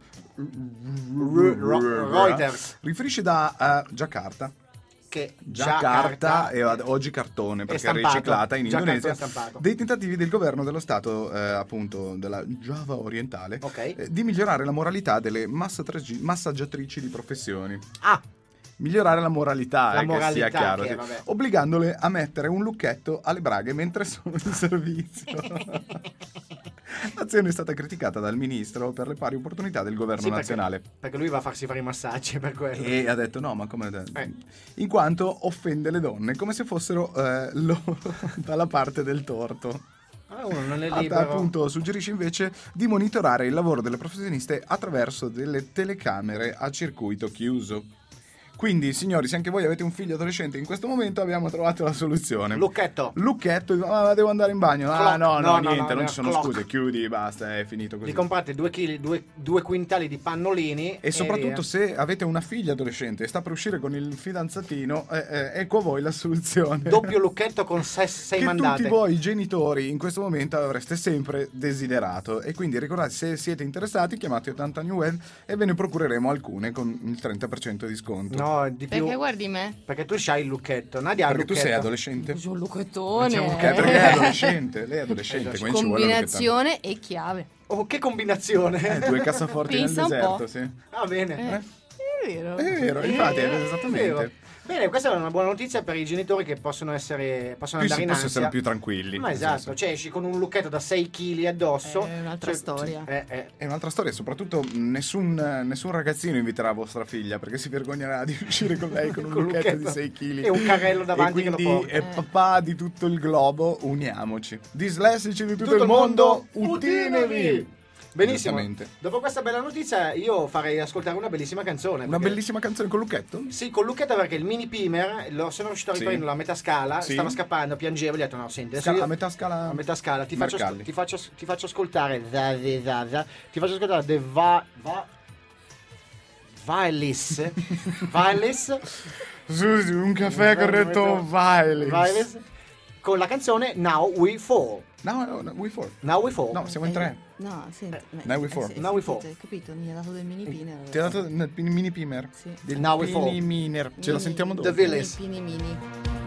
Reuters. riferisce da eh, Giacarta. Che Già carta e oggi cartone perché è, stampato. riciclata in Indonesia dei tentativi del governo dello stato eh, appunto della Java orientale Ok. eh, di migliorare la moralità delle massaggiatrici di professioni Ah, migliorare la moralità, La eh, moralità, che sia chiaro, che, sì. obbligandole a mettere un lucchetto alle braghe mentre sono in servizio. L'azione è stata criticata dal ministro per le pari opportunità del governo sì, perché, nazionale perché lui va a farsi fare i massaggi per quello. e ha detto no, ma come Eh. in quanto offende le donne come se fossero eh, loro dalla parte del torto. Ah, uno non è Ah, libero. appunto suggerisce invece di monitorare il lavoro delle professioniste attraverso delle telecamere a circuito chiuso. Quindi, signori, se anche voi avete un figlio adolescente in questo momento, abbiamo trovato la soluzione. Lucchetto. Lucchetto, ah, devo andare in bagno. Ah, Clock. no, no, No, no, niente, no, non ci sono clock. scuse. Chiudi, basta, è finito così. Vi comprate due, chili, due, due quintali di pannolini. E soprattutto via. se avete una figlia adolescente e sta per uscire con il fidanzatino, eh, eh, ecco a voi la soluzione. Doppio lucchetto con sei, sei che mandate. tutti voi genitori in questo momento avreste sempre desiderato. E quindi ricordate, se siete interessati, chiamate 80 New Web e ve ne procureremo alcune con il 30% di sconto. No, di più. Perché guardi me? Perché tu c'hai il lucchetto. Nadia Perché tu lucchetto. sei adolescente? C'ho un lucchettone. C'è un che- perché è adolescente, lei è adolescente, Esatto. Combinazione e chiave. Oh, che combinazione. lucchetto. Eh, due cassaforti Pensa nel un po'. deserto, sì. Va bene. Eh, È vero. È vero, infatti, è vero. Bene, questa è una buona notizia per i genitori che possono essere possono Più andare si in ansia. essere più tranquilli. Ma esatto, senso. cioè esci con un lucchetto da 6 kg addosso. È un'altra Cioè, storia. Eh, eh. È un'altra storia, soprattutto nessun, nessun ragazzino inviterà vostra figlia perché si vergognerà di uscire con lei con un Col lucchetto di lucchetto 6 kg. e un carrello davanti e che lo quindi porta. è papà di tutto il globo, uniamoci. Dislessici di tutto, Tutto il mondo, utinevi! utinevi! Benissimo. Dopo questa bella notizia, io farei ascoltare una bellissima canzone. Una perché- bellissima canzone con lucchetto? Sì, con Lucchetto perché il mini Pimer lo sono riuscito a Sì. riprenderlo a metà scala, Sì. stava scappando, piangevo, gli ho detto no, senti, adesso Sca- io- a metà scala? a metà scala, ti faccio, ti faccio, ti faccio ascoltare Zazi Zaza, ti faccio ascoltare The Va... Va... Violis Susi, un caffè corretto Violet. Violis con la canzone Now We Fall No, no, no, we four. Now We Fall No, siamo in tre. No, senti. Now we fall. eh, Now we fall. Capito? Mi ha dato del mini pine. Ti ha dato il mini pimer. Sì. Del Now we fall. mini miner. Ce la Mini- sentiamo dopo. The Villis. Pini mini. We've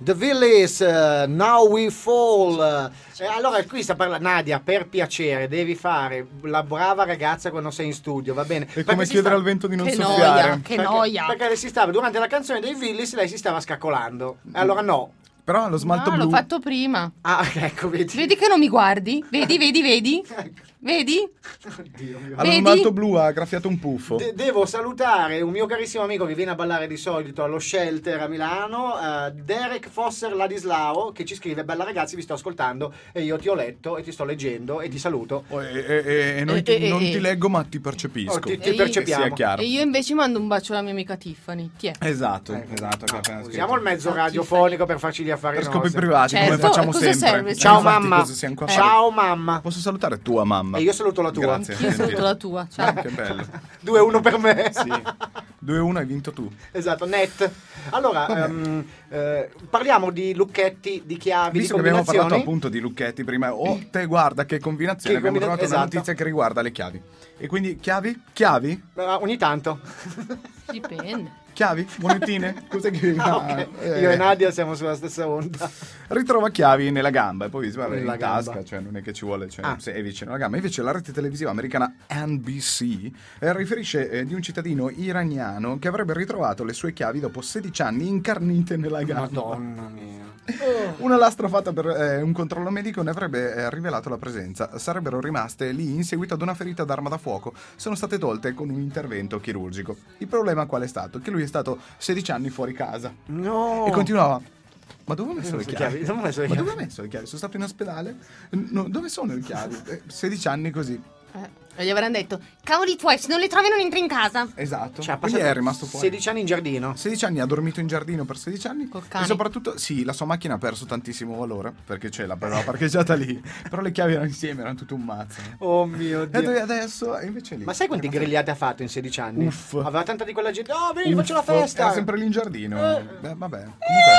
The Villis, eh, Now We Fall. Eh, allora qui sta parlando Nadia, per piacere, devi fare la brava ragazza quando sei in studio, va bene? È come chiedere sta- al vento di non Che soffiare. noia, che perché, noia. Perché lei si stava durante la canzone dei Villis, lei si stava scaccolando. Allora no. Però lo smalto No, blu. l'ho fatto prima. Ah, ecco, vedi. Vedi che non mi guardi? Vedi, vedi, vedi? Vedi? Oddio mio. Vedi? smalto blu ha graffiato un puffo. De- devo salutare un mio carissimo amico che viene a ballare di solito allo Shelter a Milano, eh, Derek Fosser Ladislao, che ci scrive: Bella ragazzi, vi sto ascoltando e io ti ho letto e ti sto leggendo e ti saluto. Oh, E, e- e- e non, Eh, ti, eh, non eh. ti leggo, ma ti percepisco. Oh, ti, ti E io- percepiamo. E io invece mando un bacio alla mia amica Tiffany. Chi è? Esatto, Ecco. esatto. scritto. Usiamo il mezzo Ah, radiofonico per farci gli affari per scopi nostri. privati, come Certo, facciamo cosa sempre. serve? Ciao Infatti, mamma. Ciao mamma. Posso salutare tua mamma? E io saluto la tua. Grazie. Io saluto la tua. Ciao. Ah, che bello. 2-1 per me. Sì. 2-1 hai vinto tu. Esatto, net. Allora, ehm, eh, parliamo di lucchetti, di chiavi, Visto di che abbiamo combinazioni. parlato appunto di lucchetti prima, oh te guarda che combinazione, Che abbiamo combina- trovato una esatto. notizia che riguarda le chiavi. E quindi chiavi? Chiavi? Eh, ogni tanto. Dipende. Chiavi? Monetine? Cos'è che... Ah, ok. eh, Io e Nadia siamo sulla stessa onda. ritrova chiavi nella gamba e poi dice, vabbè, Nella in gamba. tasca, cioè non è che ci vuole, cioè, Ah. se è vicino alla gamba. Invece la rete televisiva americana NBC eh, riferisce eh, di un cittadino iraniano che avrebbe ritrovato le sue chiavi dopo 16 anni incarnite nella gamba. Madonna mia. Una lastra fatta per eh, un controllo medico ne avrebbe eh, rivelato la presenza. Sarebbero rimaste lì in seguito ad una ferita d'arma da fuoco. Sono state tolte con un intervento chirurgico. Il problema qual è stato? Che lui è stato 16 anni fuori casa No. e continuava. Ma dove ho messo le chiavi? chiavi? Dove ho messo le Ma chiavi? dove ho messo le chiavi? Sono stato in ospedale? No, dove sono le chiavi? Eh, 16 anni così. Eh, e gli avranno detto, cavoli tuoi, se non le trovi non entri in casa. Esatto. Cioè, ha Quindi passato è rimasto fuori. 16 anni in giardino. 16 anni ha dormito in giardino per 16 anni Col cane. e soprattutto sì la sua macchina ha perso tantissimo valore perché c'è la l'aveva parcheggiata lì però le chiavi erano insieme erano tutto un mazzo Oh mio e Dio. adesso è invece lì Ma sai quanti grigliate ha fatto in 16 anni? Uff. Aveva tanta di quella gente. Oh, vieni, Uff, faccio la festa. era sempre lì in giardino Eh. Beh, vabbè comunque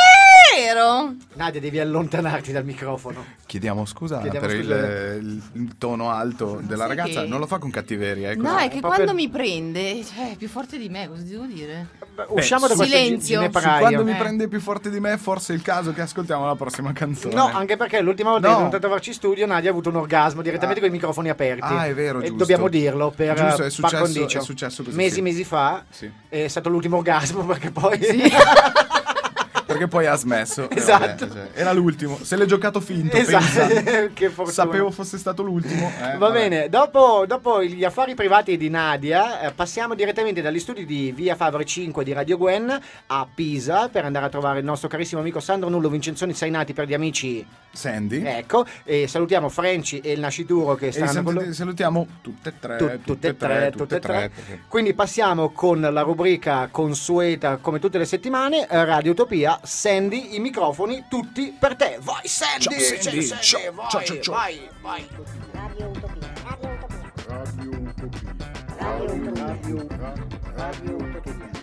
Vero? Nadia, devi allontanarti dal microfono. chiediamo scusa Chiediamo per scusa. il, il- tono alto della Sai ragazza che- non lo fa con cattiveria eh, No, è che quando mi prende, cioè, è più forte di me, cosa devo dire? Beh, Usciamo da questo silenzio. Su quando mi Eh. prende più forte di me forse è il caso che ascoltiamo la prossima canzone No, anche perché l'ultima volta No. che è venuta a trovarci in studio Nadia ha avuto un orgasmo direttamente Ah. con i microfoni aperti. Ah, è vero, E giusto. dobbiamo dirlo per Giusto, è successo- è successo così, Mesi sì. mesi fa Sì. è stato l'ultimo orgasmo perché poi perché poi ha smesso Eh, Esatto. vabbè, cioè, era l'ultimo se l'è giocato finto Esatto. sapevo fosse stato l'ultimo eh, Va vabbè. bene, dopo, dopo gli affari privati di Nadia, eh, passiamo direttamente dagli studi di Via Favre 5 di Radio Gwen a Pisa per andare a trovare il nostro carissimo amico Sandro Nullo Vincenzoni Sainati per gli amici. Sandy Ecco, e salutiamo Franci e il Nascituro che e stanno con salut- lui. salutiamo tutte e tre Tu- tutte e tre, tutte e tre. perché- Quindi passiamo con la rubrica consueta come tutte le settimane, eh, Radio Utopia, Sandy, i microfoni tutti per te. Vai Sandy, Ciao, Sandy, Sandy, ciao, vai, ciao, ciao, ciao. vai, vai. Se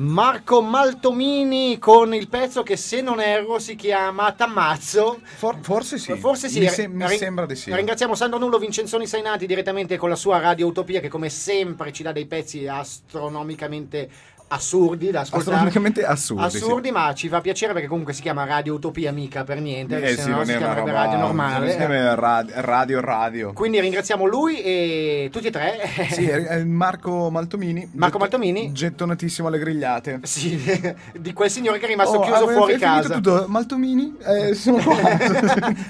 Marco Maltomini con il pezzo che se non erro si chiama Tammazzo. For- forse sì. Forse sì. Mi, se- mi Rin- sembra di sì. Ringraziamo Sandro Nullo, Vincenzoni Sainati direttamente con la sua Radio Utopia che come sempre ci dà dei pezzi astronomicamente assurdi da ascoltare. Astronomicamente assurdi, Assurdi, ma ci fa piacere perché comunque si chiama Radio Utopia mica per niente, Eh perché sì, se no non si chiamerebbe Radio normale. si chiama radio, radio, radio. Quindi ringraziamo lui e tutti e tre. Sì, è Marco Maltomini. Marco getto- Maltomini? Gettonatissimo alle grigliate. Sì, di quel signore che è rimasto Oh, chiuso ah, fuori è finito casa. tutto. Maltomini, eh, sono qua.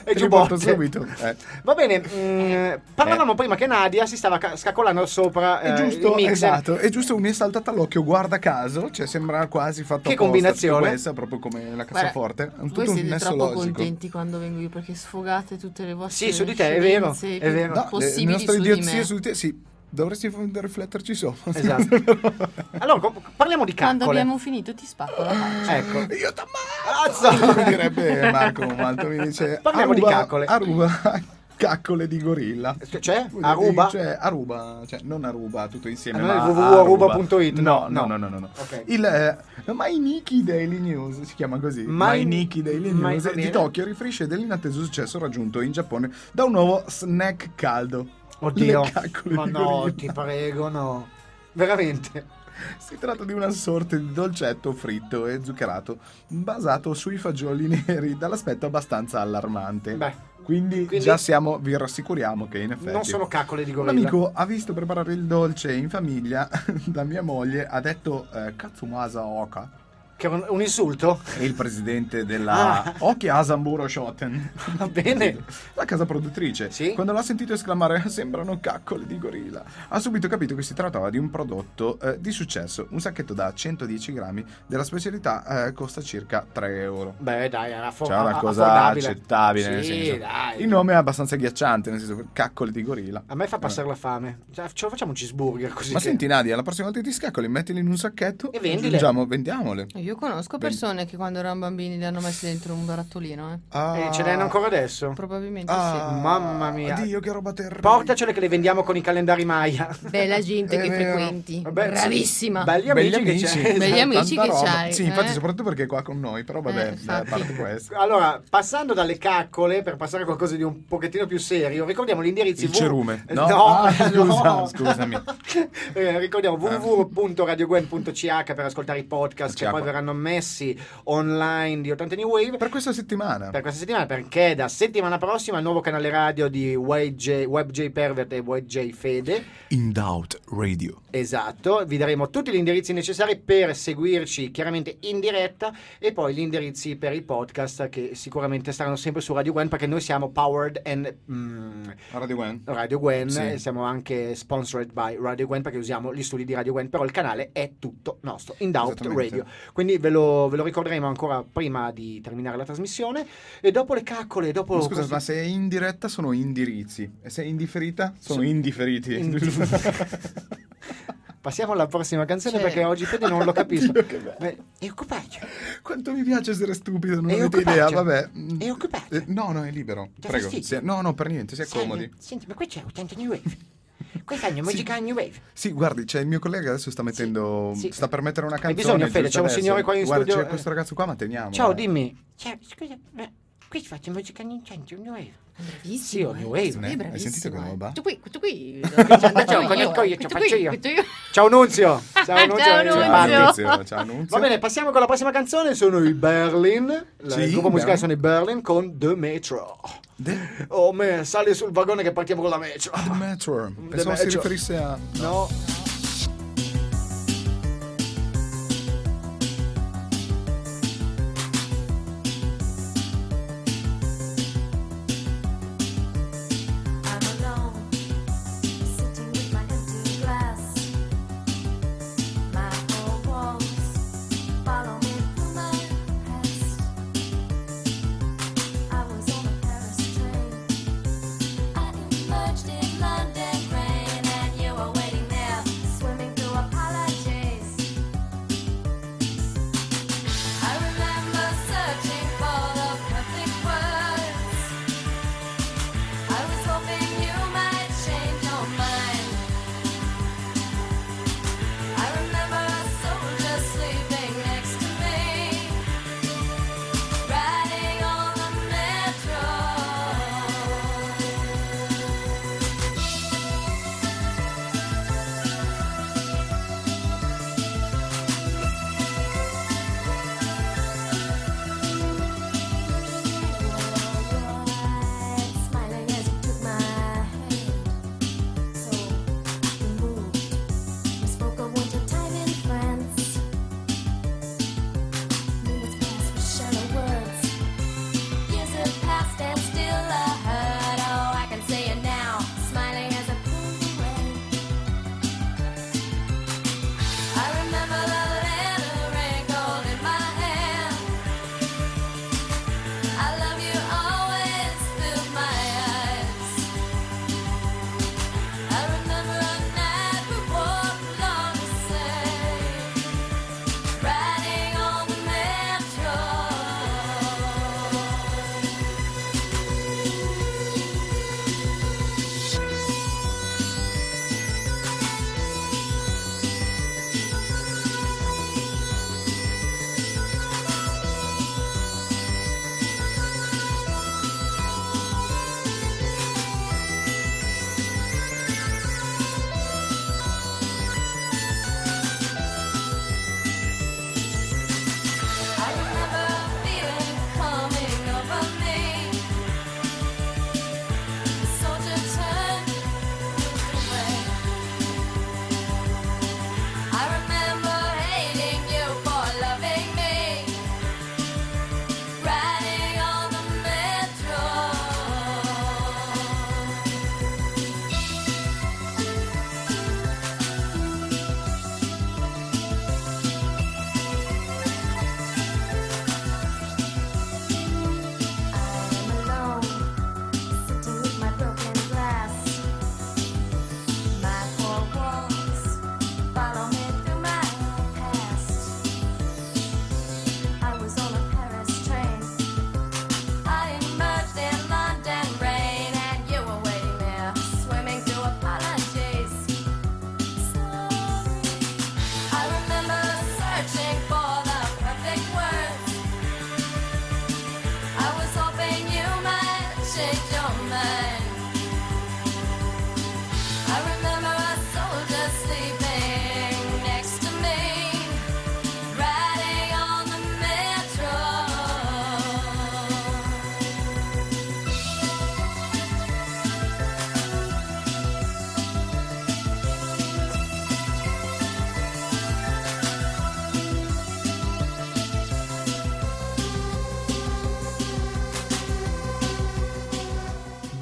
E giubbotte. subito. Eh. Va bene, mm, parlavamo prima che Nadia si stava ca- scaccolando sopra È eh, giusto, il mixer. esatto, è giusto, mi è saltata all'occhio, guarda caso, cioè sembra quasi fatto Che combinazione. tutto Questa, proprio come la cassaforte. È un- Voi tutto un siete nesso troppo logico. contenti quando vengo io perché sfogate tutte le vostre Sì, su di te, è vero, è vero. No, le- possibili le nostre su di idiozie su di te, sì, dovresti rifletterci sopra. Esatto. Allora, parliamo di Quando caccole. abbiamo finito ti spacco la faccia. Ecco. Io Cazzo! Come direbbe Marco Malto, mi dice Parliamo di Aruba- caccole. Aruba, caccole di gorilla. Cioè? Aruba? Cioè, Aruba, cioè non Aruba tutto insieme, Ah, ma www.aruba.it, No, no, no, no. no, no, no. Ok. Il eh, My Nikki Daily News si chiama così. My- My, Nikki Daily My- News va di. Tokyo riferisce dell'inatteso successo raggiunto in Giappone da un nuovo snack caldo. Oddio. Ma no, gorilla. ti prego, no. Veramente. Si tratta di una sorta di dolcetto fritto e zuccherato basato sui fagioli neri dall'aspetto abbastanza allarmante. Beh, Quindi, Quindi- già siamo, vi rassicuriamo che in effetti non sono caccole di un gorilla. amico ha visto preparare il dolce in famiglia da mia moglie, ha detto eh, Katsumasa Oka, Che è un, un insulto? è il presidente della Ah. Oki Asamburo Shoten. Va bene. La casa produttrice, Sì? quando l'ha sentito esclamare sembrano caccole di gorilla, ha subito capito che si trattava di un prodotto eh, di successo. Un sacchetto da 110 grammi della specialità eh, costa circa 3 euro. Beh, dai, era fo- Cioè una cosa affordabile. accettabile, nel Sì, senso. dai. Il nome è abbastanza agghiacciante, nel senso caccole di gorilla. A me fa passare la fame. Cioè, ce lo facciamo un cheeseburger così. Ma che- senti Nadia, la prossima volta che ti scaccoli, mettili in un sacchetto E vendile. aggiungiamo- vendiamole. Io conosco persone che quando erano bambini li hanno messi dentro un barattolino, eh. Ah, Eh, ce n'hanno ancora adesso? Probabilmente ah, Mamma mia. Dio, che roba terribile. Portacele che le vendiamo con i calendari Maya. sì. Bella gente che vero. frequenti. Vabbè, sì. Bravissima. Belli Belli amici, che amici, c'è. Belli Esatto. amici che c'hai, Sì, infatti, eh. soprattutto perché è qua con noi, però vabbè, Eh, eh, a parte questo. Allora, passando dalle caccole per passare a qualcosa di un pochettino più serio, ricordiamo gli indirizzi Il www- cerume. Eh, No? no, Ah, scusa, no. scusami. Eh, ricordiamo www.radiogwen.ch per ascoltare i podcast che Ciao. poi verranno messi online di 80 New Wave. Per questa settimana. Per questa settimana, perché da settimana prossima il nuovo canale radio di WebJ, WebJ Pervert e WebJ Fede. In Doubt Radio. Esatto, vi daremo tutti gli indirizzi necessari per seguirci chiaramente in diretta e poi gli indirizzi per i podcast che sicuramente saranno sempre su Radio Gwen perché noi siamo powered and mm, Radio Gwen. Radio Gwen Sì. e siamo anche sponsored by Radio Gwen perché usiamo gli studi di Radio Gwen, però il canale è tutto nostro, in Doubt. Radio. Quindi ve lo, ve lo ricorderemo ancora prima di terminare la trasmissione e dopo le caccole, dopo... Ma Scusa, questi- ma se è in diretta sono indirizzi e se è in differita sono Su- indifferiti. Indi- Passiamo alla prossima canzone Cioè- perché oggi Fede non lo capisco. Beh, È occupato. Quanto mi piace essere stupido, non È avete occupato. idea, vabbè. È occupato. Eh, no, no, è libero. Prego. Si- no, no, per niente, si accomodi. Senti, senti, ma qui c'è 80 New Wave. Qui fanno musica New Wave. Sì, guardi, c'è il mio collega adesso sta mettendo. sì. sta per mettere una Hai canzone. bisogno, Fede? C'è un adesso. signore qua in Guarda, studio, C'è questo ragazzo qua, ma teniamo. Ciao, eh. dimmi. Ciao, scusa, ma qui si faccio musica Nintendo New Wave. Bravissimo. Sì, ho eh. New Wave. Sì, Hai sentito che eh. roba? Tu qui, tu qui. Faccio, conosco io, Questo faccio qui, io. questo io. Ciao Nunzio. Ciao Nunzio. Ciao, eh, Nunzio. Ciao. Ciao. Va bene, passiamo con la prossima canzone. Sono i Berlin. Il Sì, gruppo musicale sono i Berlin con The Metro. The, Oh, me, sali sul vagone che partiamo con la metro. The Metro. The Pensavo si Metro. riferisse a. No.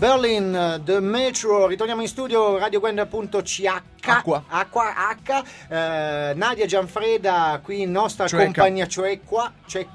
Berlin, The Metro, ritorniamo in studio, radiogwenda.ch Acqua. Acqua H, eh, Nadia Gianfreda qui in nostra Cueca. compagnia mia, c'è cioè,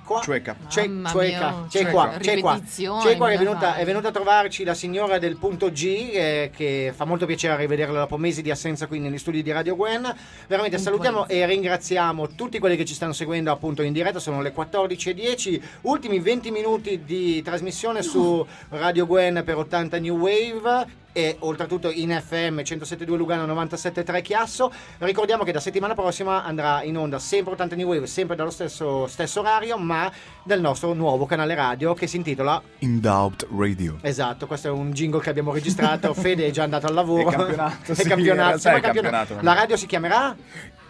qua, c'è qua, ripetizioni c'è qua che è da venuta, fare. è venuta a trovarci la signora del punto G eh, che fa molto piacere rivederla dopo mesi di assenza qui negli studi di Radio Gwen. Veramente Un salutiamo e ringraziamo tutti quelli che ci stanno seguendo appunto in diretta, sono le 14.10, ultimi 20 minuti di trasmissione su Radio Gwen per 80 New Wave e oltretutto in FM 107.2 Lugano 97.3 Chiasso. Ricordiamo che da settimana prossima andrà in onda sempre 80 New Wave, sempre dallo stesso, stesso orario, ma del nostro nuovo canale radio che si intitola In Doubt Radio. Esatto, questo è un jingle che abbiamo registrato. Fede è già andato al lavoro. È campionato, È sì, campionato, siamo è campionato. La radio si chiamerà?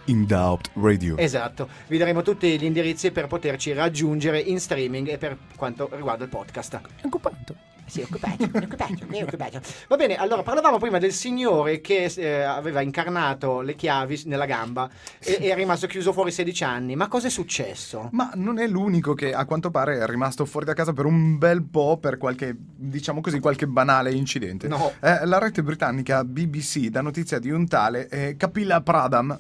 In Doubt Radio. Esatto. Vi daremo tutti gli indirizzi per poterci raggiungere in streaming e per quanto riguarda il podcast. occupato. Sì, occupato, occupato, occupato. Va bene, allora parlavamo prima del signore che eh, aveva incarnato le chiavi nella gamba e, e è rimasto chiuso fuori 16 anni. Ma cosa è successo? Ma non è l'unico che a quanto pare è rimasto fuori da casa per un bel po' per qualche, diciamo così, qualche banale incidente. No. Eh, la rete britannica BBC dà notizia di un tale eh, Kapila Pradam,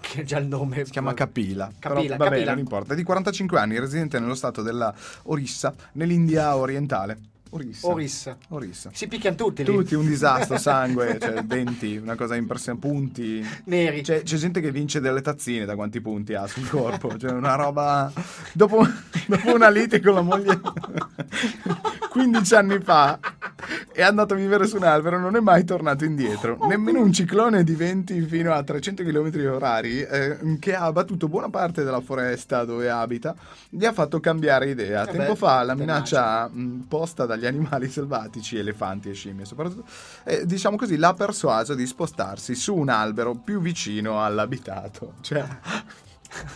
Che è già il nome. si chiama Kapila. Kapila, Però, vabbè, Kapila. non importa. È di 45 anni, residente nello stato della Orissa, nell'India orientale. Orissa. Orissa. Orissa. Si picchiano tutti lì. Tutti un disastro, sangue, cioè denti, una cosa impressionante, punti. Neri. C'è, c'è gente che vince delle tazzine da quanti punti ha sul corpo, cioè una roba... Dopo, dopo una lite con la moglie 15 anni fa è andato a vivere su un albero, non è mai tornato indietro. Nemmeno un ciclone di venti fino a 300 km orari eh, che ha abbattuto buona parte della foresta dove abita, gli ha fatto cambiare idea. Eh Tempo beh, fa la minaccia mh, posta dagli animali selvatici, elefanti e scimmie soprattutto, eh, diciamo così, l'ha persuaso di spostarsi su un albero più vicino all'abitato. Cioè,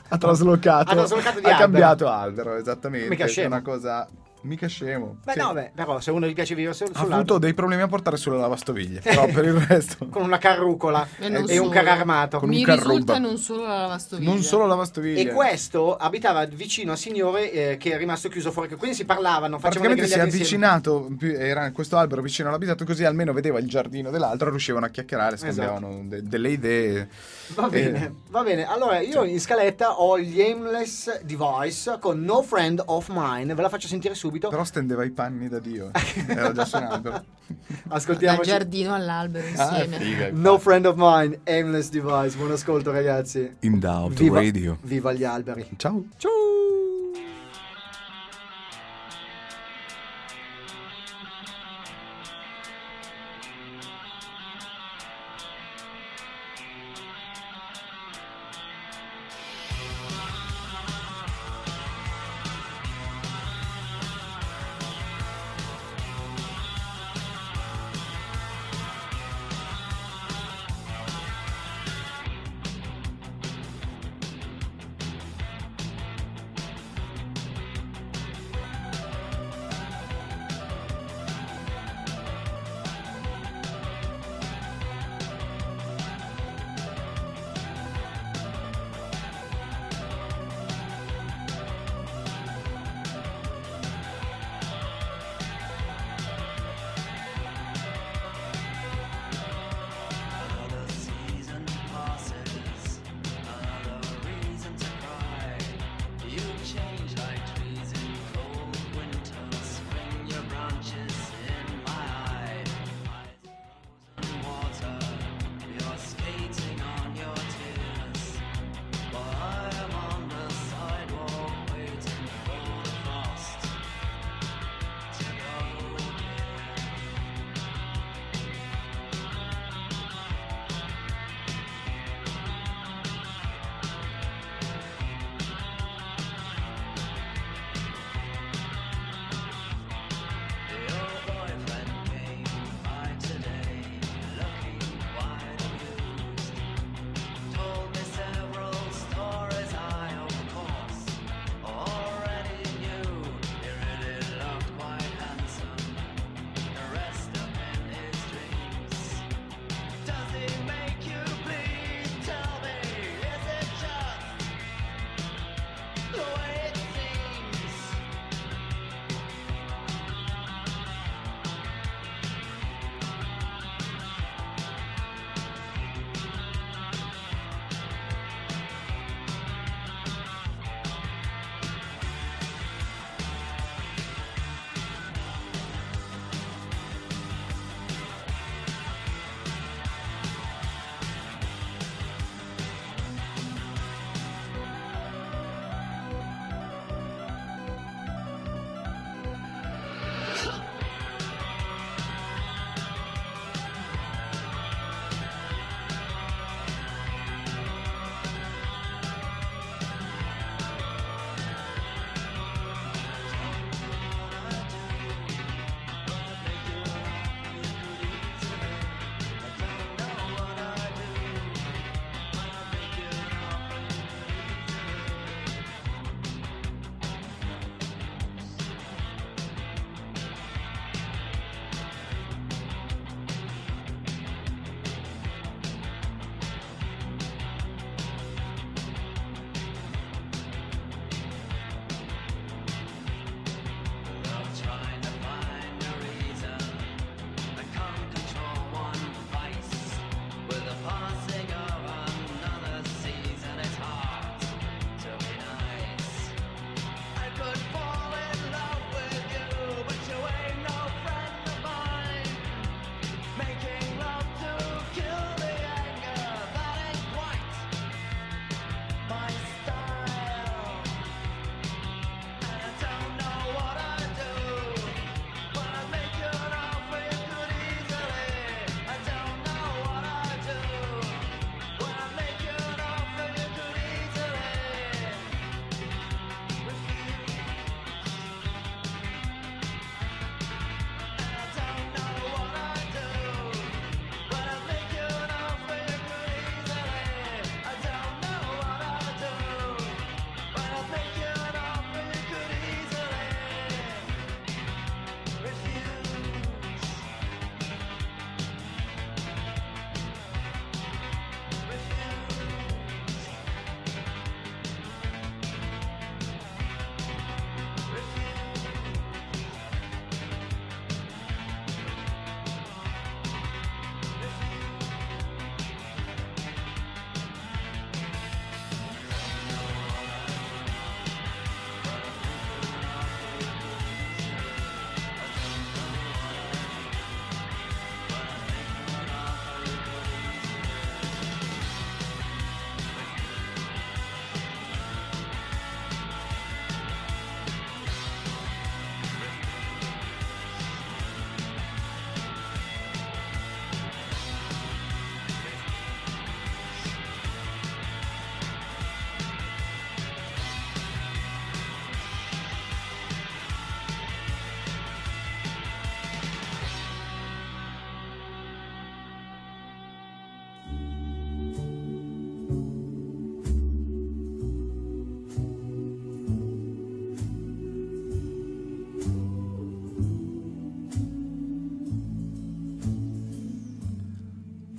ha traslocato, Ha traslocato di ha albero. cambiato albero, esattamente. Mica è una cosa... Mica scemo. Beh, Sì. no, beh, però se uno gli piace vivere sul, Ha avuto dei problemi a portare sulle lavastoviglie, però per il resto... con una carrucola E e, un solo. carro armato. Con un Mi carrubba. risulta non solo la lavastoviglie. Non solo lavastoviglie. E questo abitava vicino a signore eh, che è rimasto chiuso fuori. Quindi si parlavano, Praticamente si è avvicinato, era questo albero vicino all'abitato, così almeno vedeva il giardino dell'altro, riuscivano a chiacchierare, scambiavano de- delle idee. Va bene, Eh, va bene. Allora, io in scaletta ho gli Aimless Device con No Friend of Mine. Ve la faccio sentire subito. però stendeva i panni da Dio. Era già su un albero. Dal Ascoltiamoci. giardino all'albero Ah, insieme. figa. No Friend of Mine, Aimless Device. Buon ascolto, ragazzi. In Doubt Viva, Radio. viva gli alberi. Ciao. Ciao.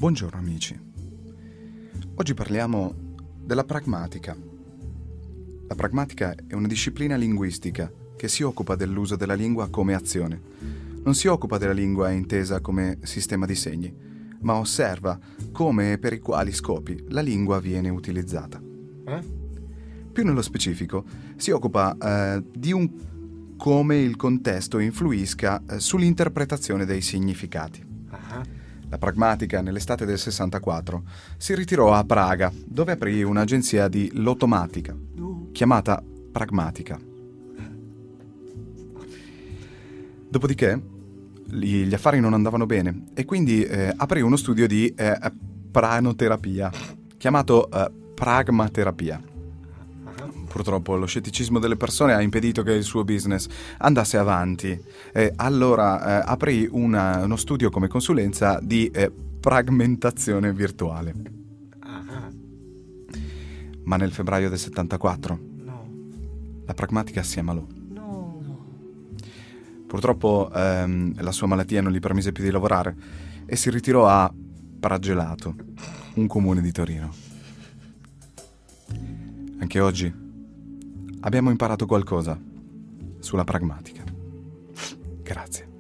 Buongiorno amici. Oggi parliamo della pragmatica. La pragmatica è una disciplina linguistica che si occupa dell'uso della lingua come azione. Non si occupa della lingua intesa come sistema di segni, ma osserva come e per i quali scopi la lingua viene utilizzata. Eh? Più nello specifico, si occupa eh, di un come il contesto influisca eh, sull'interpretazione dei significati. La pragmatica, nell'estate del 64, si ritirò a Praga, dove aprì un'agenzia di lotomatica, chiamata Pragmatica. Dopodiché, gli affari non andavano bene e quindi eh, aprì uno studio di eh, pranoterapia, chiamato eh, Pragmaterapia. Purtroppo lo scetticismo delle persone ha impedito che il suo business andasse avanti. E allora eh, aprì una- uno studio come consulenza di eh, fragmentazione virtuale. ah, Ma nel febbraio del 74 no, la pragmatica si ammalò. no, no. Purtroppo ehm, la sua malattia non gli permise più di lavorare e si ritirò a Pragelato, un comune di Torino. Anche oggi abbiamo imparato qualcosa sulla pragmatica. Grazie.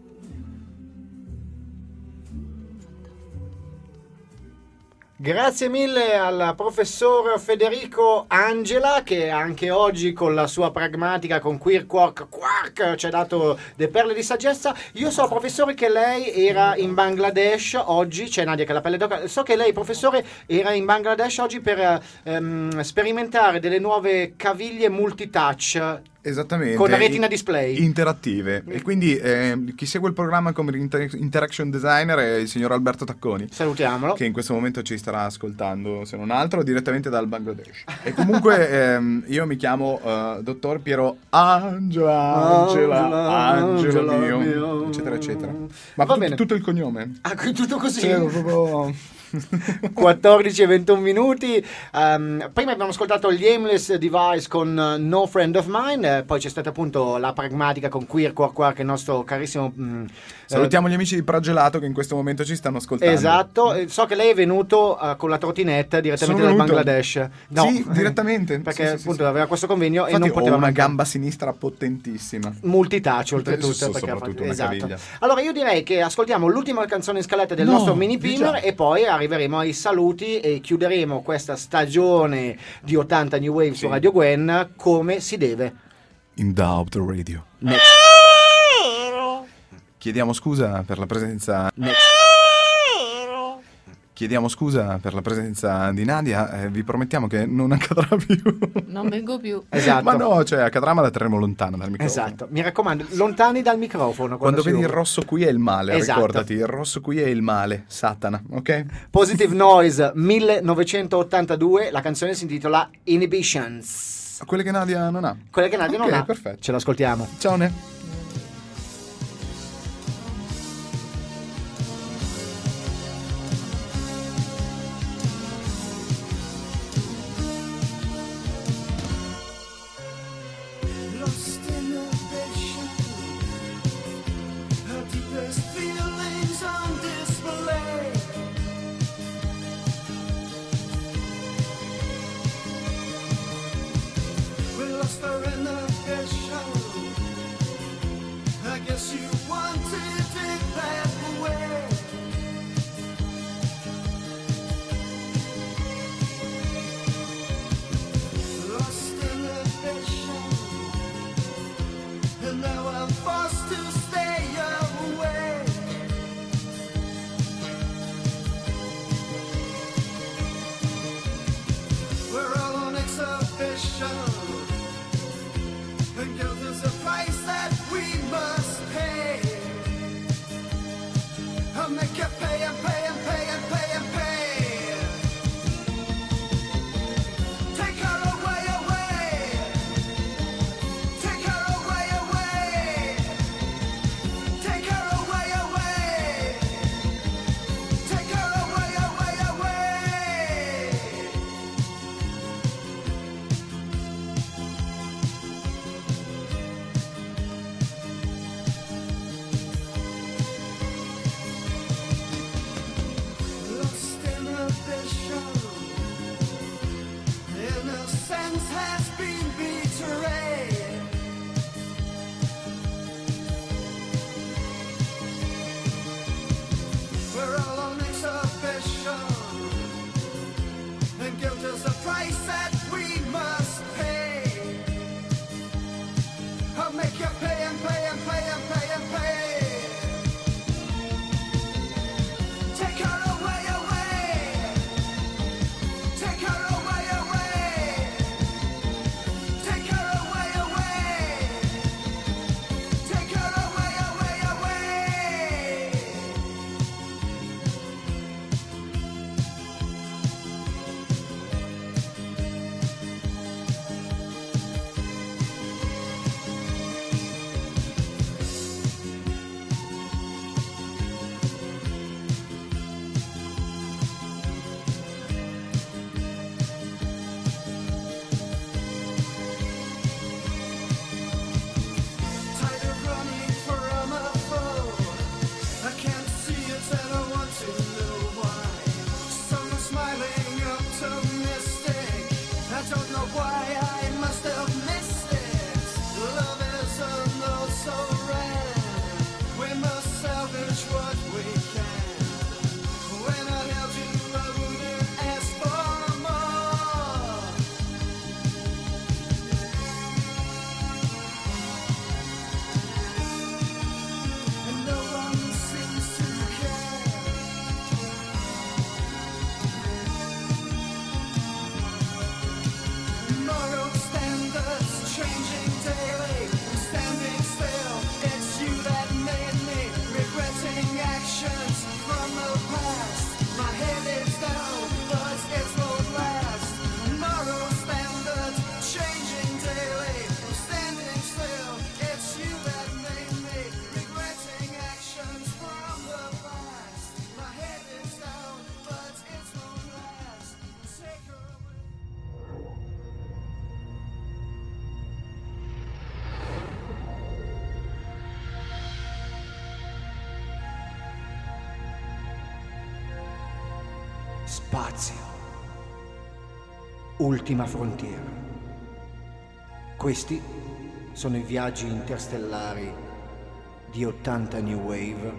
Grazie mille al professor Federico Angela che anche oggi con la sua pragmatica con Queer Quark Quark ci ha dato le perle di saggezza. Io so professore che lei era in Bangladesh oggi, c'è Nadia che ha la pelle d'oca, so che lei professore era in Bangladesh oggi per ehm, sperimentare delle nuove caviglie multitouch Esattamente. con retina display. Interattive. E quindi eh, chi segue il programma come inter- interaction designer è il signor Alberto Tacconi. Salutiamolo. Che in questo momento ci starà ascoltando, se non altro, direttamente dal Bangladesh. E comunque ehm, io mi chiamo eh, dottor Piero Angela, Angela, Angela, Angelo mio, mio. eccetera, eccetera. Ma Va tu- bene. tutto il cognome? Ah, tutto così? Sì, proprio... 14 e 21 minuti. Ehm, prima abbiamo ascoltato gli Aimless Device con eh, No Friend of Mine, eh, poi c'è stata appunto la pragmatica con Queer Quark Quark, il nostro carissimo. mm, Salutiamo gli amici di Pragelato che in questo momento ci stanno eh, ascoltando. Esatto, eh, so che lei è venuto eh, con la trottinetta direttamente Sono dal venuto. Bangladesh. Sì, direttamente. Perché Sì, sì, appunto sì. aveva questo convegno Infatti e non ho poteva una mancare. gamba sinistra potentissima. multitouch oltretutto Sì, perché ha soprattutto esatto. caviglia. allora io direi che ascoltiamo l'ultima canzone in scaletta del No, nostro mini pinner e poi arriveremo ai saluti e chiuderemo questa stagione di 80 New Wave su Radio Gwen come si deve In Doubt Radio. Next. Chiediamo scusa per la presenza. Chiediamo scusa per la presenza di Nadia. eh, vi promettiamo che non accadrà più. Non vengo più. Esatto. Ma no, cioè accadrà, ma la terremo lontana dal microfono. esatto mi raccomando lontani dal microfono Quando si vedi il rosso qui è il male, Esatto. ricordati, il rosso qui è il male, Satana, ok? Positive Noise 1982 la canzone si intitola Inhibitions Quelle che Nadia non ha. quella che Nadia non Ok, ha perfetto. ce l'ascoltiamo Ciao Ne. Ultima frontiera. Questi sono i viaggi interstellari di 80 New Wave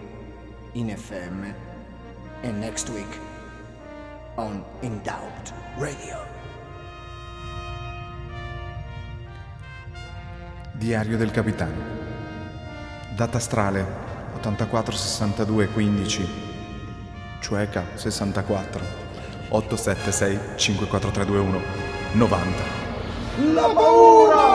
in FM e next week on Endowed Radio. Diario del capitano. Data astrale 84 62 15. Ciueca 64 876 54321 90. La paura!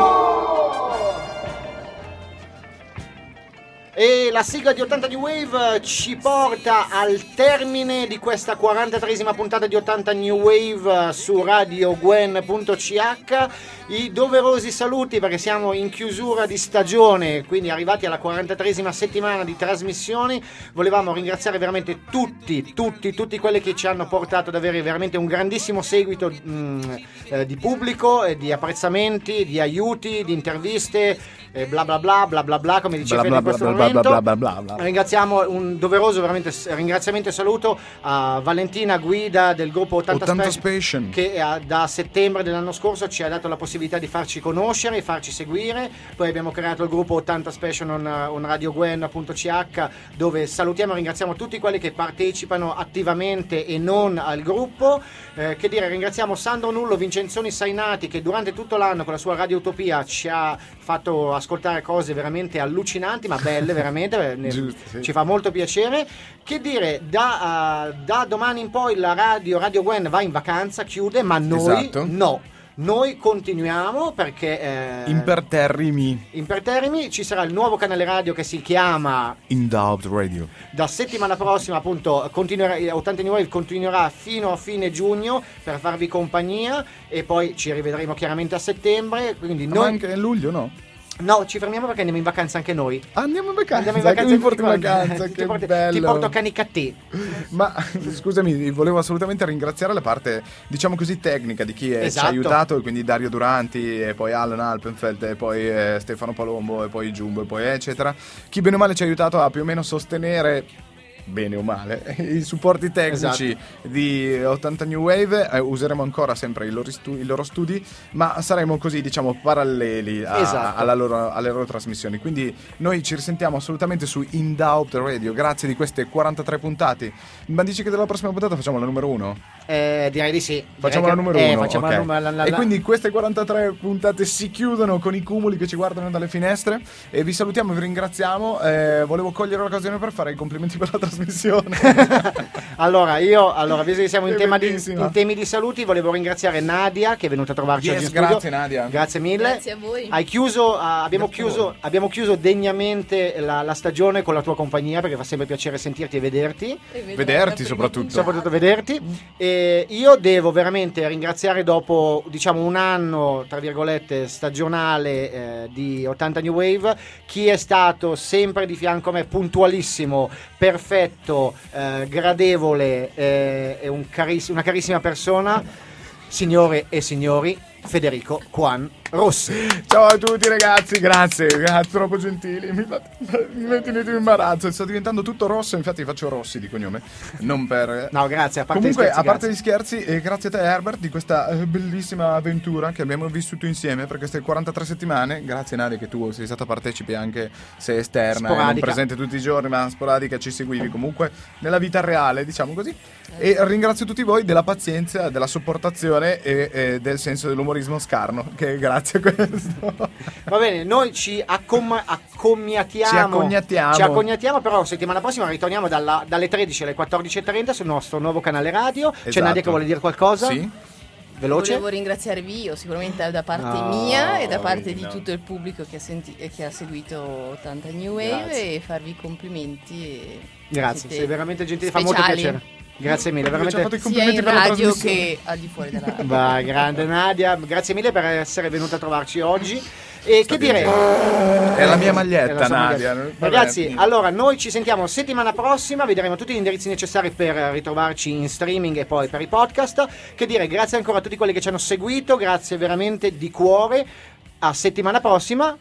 La sigla di 80 New Wave ci porta al termine di questa 43esima puntata di 80 New Wave su radiogwen.ch. I doverosi saluti perché siamo in chiusura di stagione, quindi arrivati alla 43esima settimana di trasmissioni. Volevamo ringraziare veramente tutti, tutti, tutti quelli che ci hanno portato ad avere veramente un grandissimo seguito mh, eh, di pubblico, eh, di apprezzamenti, di aiuti, di interviste, eh, bla bla bla bla bla bla, come dice Bla Fede bla in questo bla momento. bla bla bla bla. Ringraziamo un doveroso veramente ringraziamento e saluto a Valentina Guida del gruppo 80, 80 Spe- Special. che ha- da settembre dell'anno scorso ci ha dato la possibilità di farci conoscere e farci seguire. Poi abbiamo creato il gruppo 80 Special on, on radiogwen.ch dove salutiamo e ringraziamo tutti quelli che partecipano attivamente e non al gruppo. Eh, che dire, ringraziamo Sandro Nullo, Vincenzoni Sainati che durante tutto l'anno con la sua Radio Utopia ci ha fatto ascoltare cose veramente allucinanti, ma belle veramente, eh, ne- Giusto, sì. ci fa molto piacere. Che dire, da, eh, da domani in poi la radio, radio Gwen va in vacanza, chiude, ma noi Esatto. no. Noi continuiamo perché eh, Imperterrimi. imperterrimi ci sarà il nuovo canale radio che si chiama Endowed Radio. da settimana prossima appunto continuerà, 80 New Wave continuerà fino a fine giugno per farvi compagnia e poi ci rivedremo chiaramente a settembre quindi Ma noi anche a luglio, no? No ci fermiamo perché andiamo in vacanza anche noi Andiamo in vacanza. andiamo in vacanza mi porti in vacanza, ti, porto, bello. ti porto canic a te Ma scusami, volevo assolutamente ringraziare la parte, diciamo così, tecnica di chi eh, ci Esatto. ha aiutato, quindi Dario Duranti, e poi Alan Alpenfeld, e poi eh, Stefano Palombo, e poi Jumbo, e poi eccetera. Chi bene o male ci ha aiutato a più o meno sostenere. Bene o male, i supporti tecnici Esatto. di 80 New Wave eh, useremo ancora sempre i loro, stu- i loro studi, ma saremo così, diciamo, paralleli a- Esatto. alla loro- alle loro trasmissioni. Quindi noi ci risentiamo assolutamente su Indoubt Radio. Grazie di queste 43 puntate. Ma dici che della prossima puntata facciamo la numero 1? Eh, direi di sì Facciamo Direi la numero eh, 1. facciamo la numero- la- la- E quindi queste 43 puntate si chiudono con i cumuli che ci guardano dalle finestre. E vi salutiamo, vi ringraziamo. Eh, volevo cogliere l'occasione per fare i complimenti per la trasmissione. allora io allora visto che siamo in, tema di, in temi di saluti volevo ringraziare Nadia che è venuta a trovarci Yes, oggi in studio grazie, Nadia. grazie mille Grazie a voi. Hai chiuso, ah, abbiamo, Grazie chiuso, abbiamo chiuso degnamente la, la stagione con la tua compagnia perché fa sempre piacere sentirti e vederti, E Vederti soprattutto. soprattutto vederti. E io devo veramente ringraziare dopo diciamo un anno, tra virgolette, stagionale eh, di 80 New Wave, chi è stato sempre di fianco a me, puntualissimo, perfetto, eh, gradevole eh, un cariss- una carissima persona, signore e signori, Federico Juan Rossi. Ciao a tutti ragazzi, grazie, grazie, troppo gentili. Mi, fate- mi metti in imbarazzo. Sta diventando tutto rosso, infatti faccio Rossi di cognome. Non per. No, grazie, a parte Comunque, gli scherzi, a parte grazie. gli scherzi, e grazie a te Herbert di questa eh, bellissima avventura che abbiamo vissuto insieme per queste 43 settimane. Grazie Nadia che tu sei stata partecipe anche se esterna, e non Sporadica. presente tutti i giorni, ma sporadica ci seguivi comunque nella vita reale, diciamo così. E ringrazio tutti voi della pazienza, della sopportazione e, e del senso dell'umorismo scarno, che grazie a questo. Va bene, noi ci accom- accomiatiamo. Ci accognatiamo. Ci accognatiamo, però settimana prossima ritorniamo dalla- dalle 13 alle 14.30 sul nostro nuovo canale radio. C'è Esatto. Nadia che vuole dire qualcosa? Sì? Veloce? Volevo ringraziarvi io, sicuramente da parte No, mia e da parte di no. tutto il pubblico che ha, senti- che ha seguito 80 New Wave Grazie. e farvi complimenti. E Grazie, sei veramente gentile, fa molto piacere. Grazie mille, Perché ci ha fatto veramente. i Sia complimenti per la radio che al di fuori della radio. Vai, grande Nadia, grazie mille per essere venuta a trovarci oggi. E che dire? È la mia maglietta, la Nadia. maglietta. Vabbè. Ragazzi, allora noi ci sentiamo settimana prossima, vi daremo tutti gli indirizzi necessari per ritrovarci in streaming e poi per i podcast. Che dire, grazie ancora a tutti quelli che ci hanno seguito, grazie veramente di cuore. A settimana prossima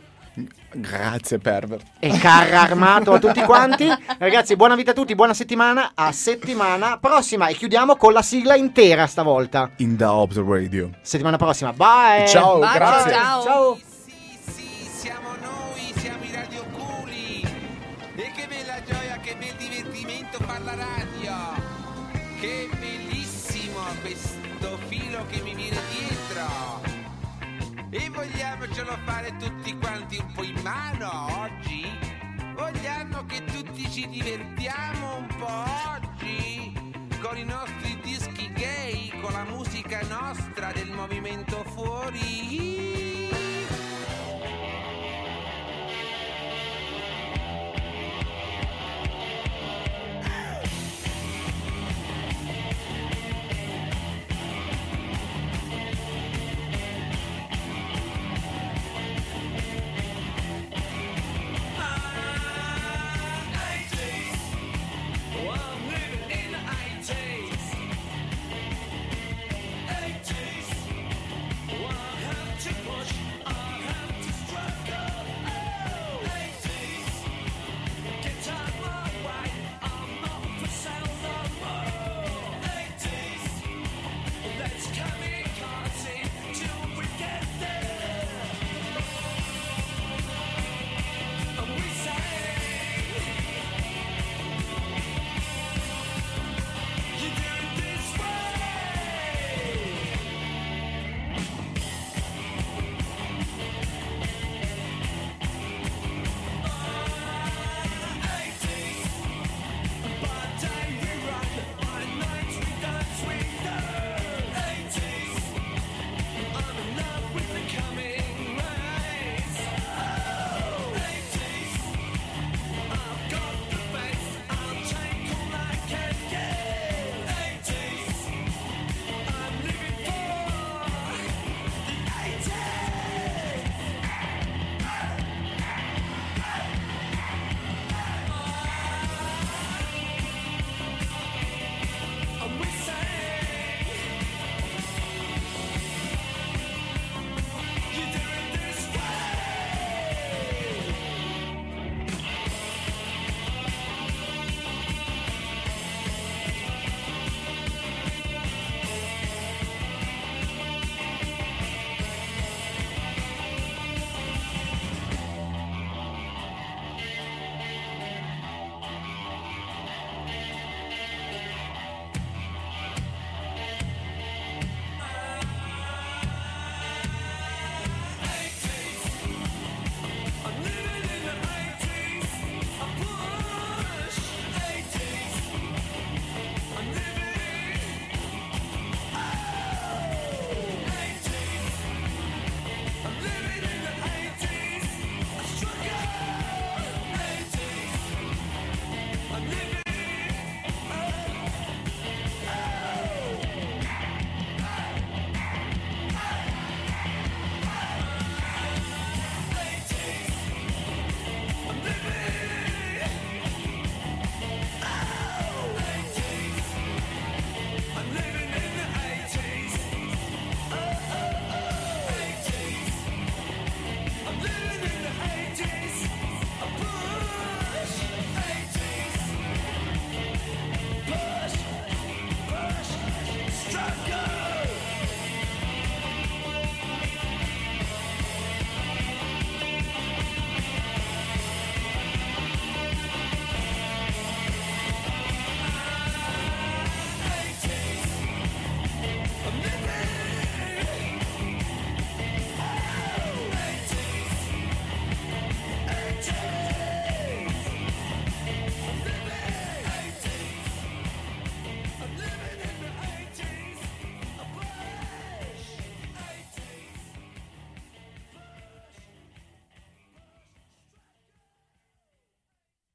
Grazie, pervert. e carro armato a tutti quanti. Ragazzi, buona vita a tutti, buona settimana. A settimana prossima. E chiudiamo con la sigla intera stavolta. In the Ops Radio. Settimana prossima. Bye. Ciao, Bacio, grazie. ciao. Ciao. Ci divertiamo un po' oggi? Con i nostri dischi gay, con la musica nostra del movimento fuori?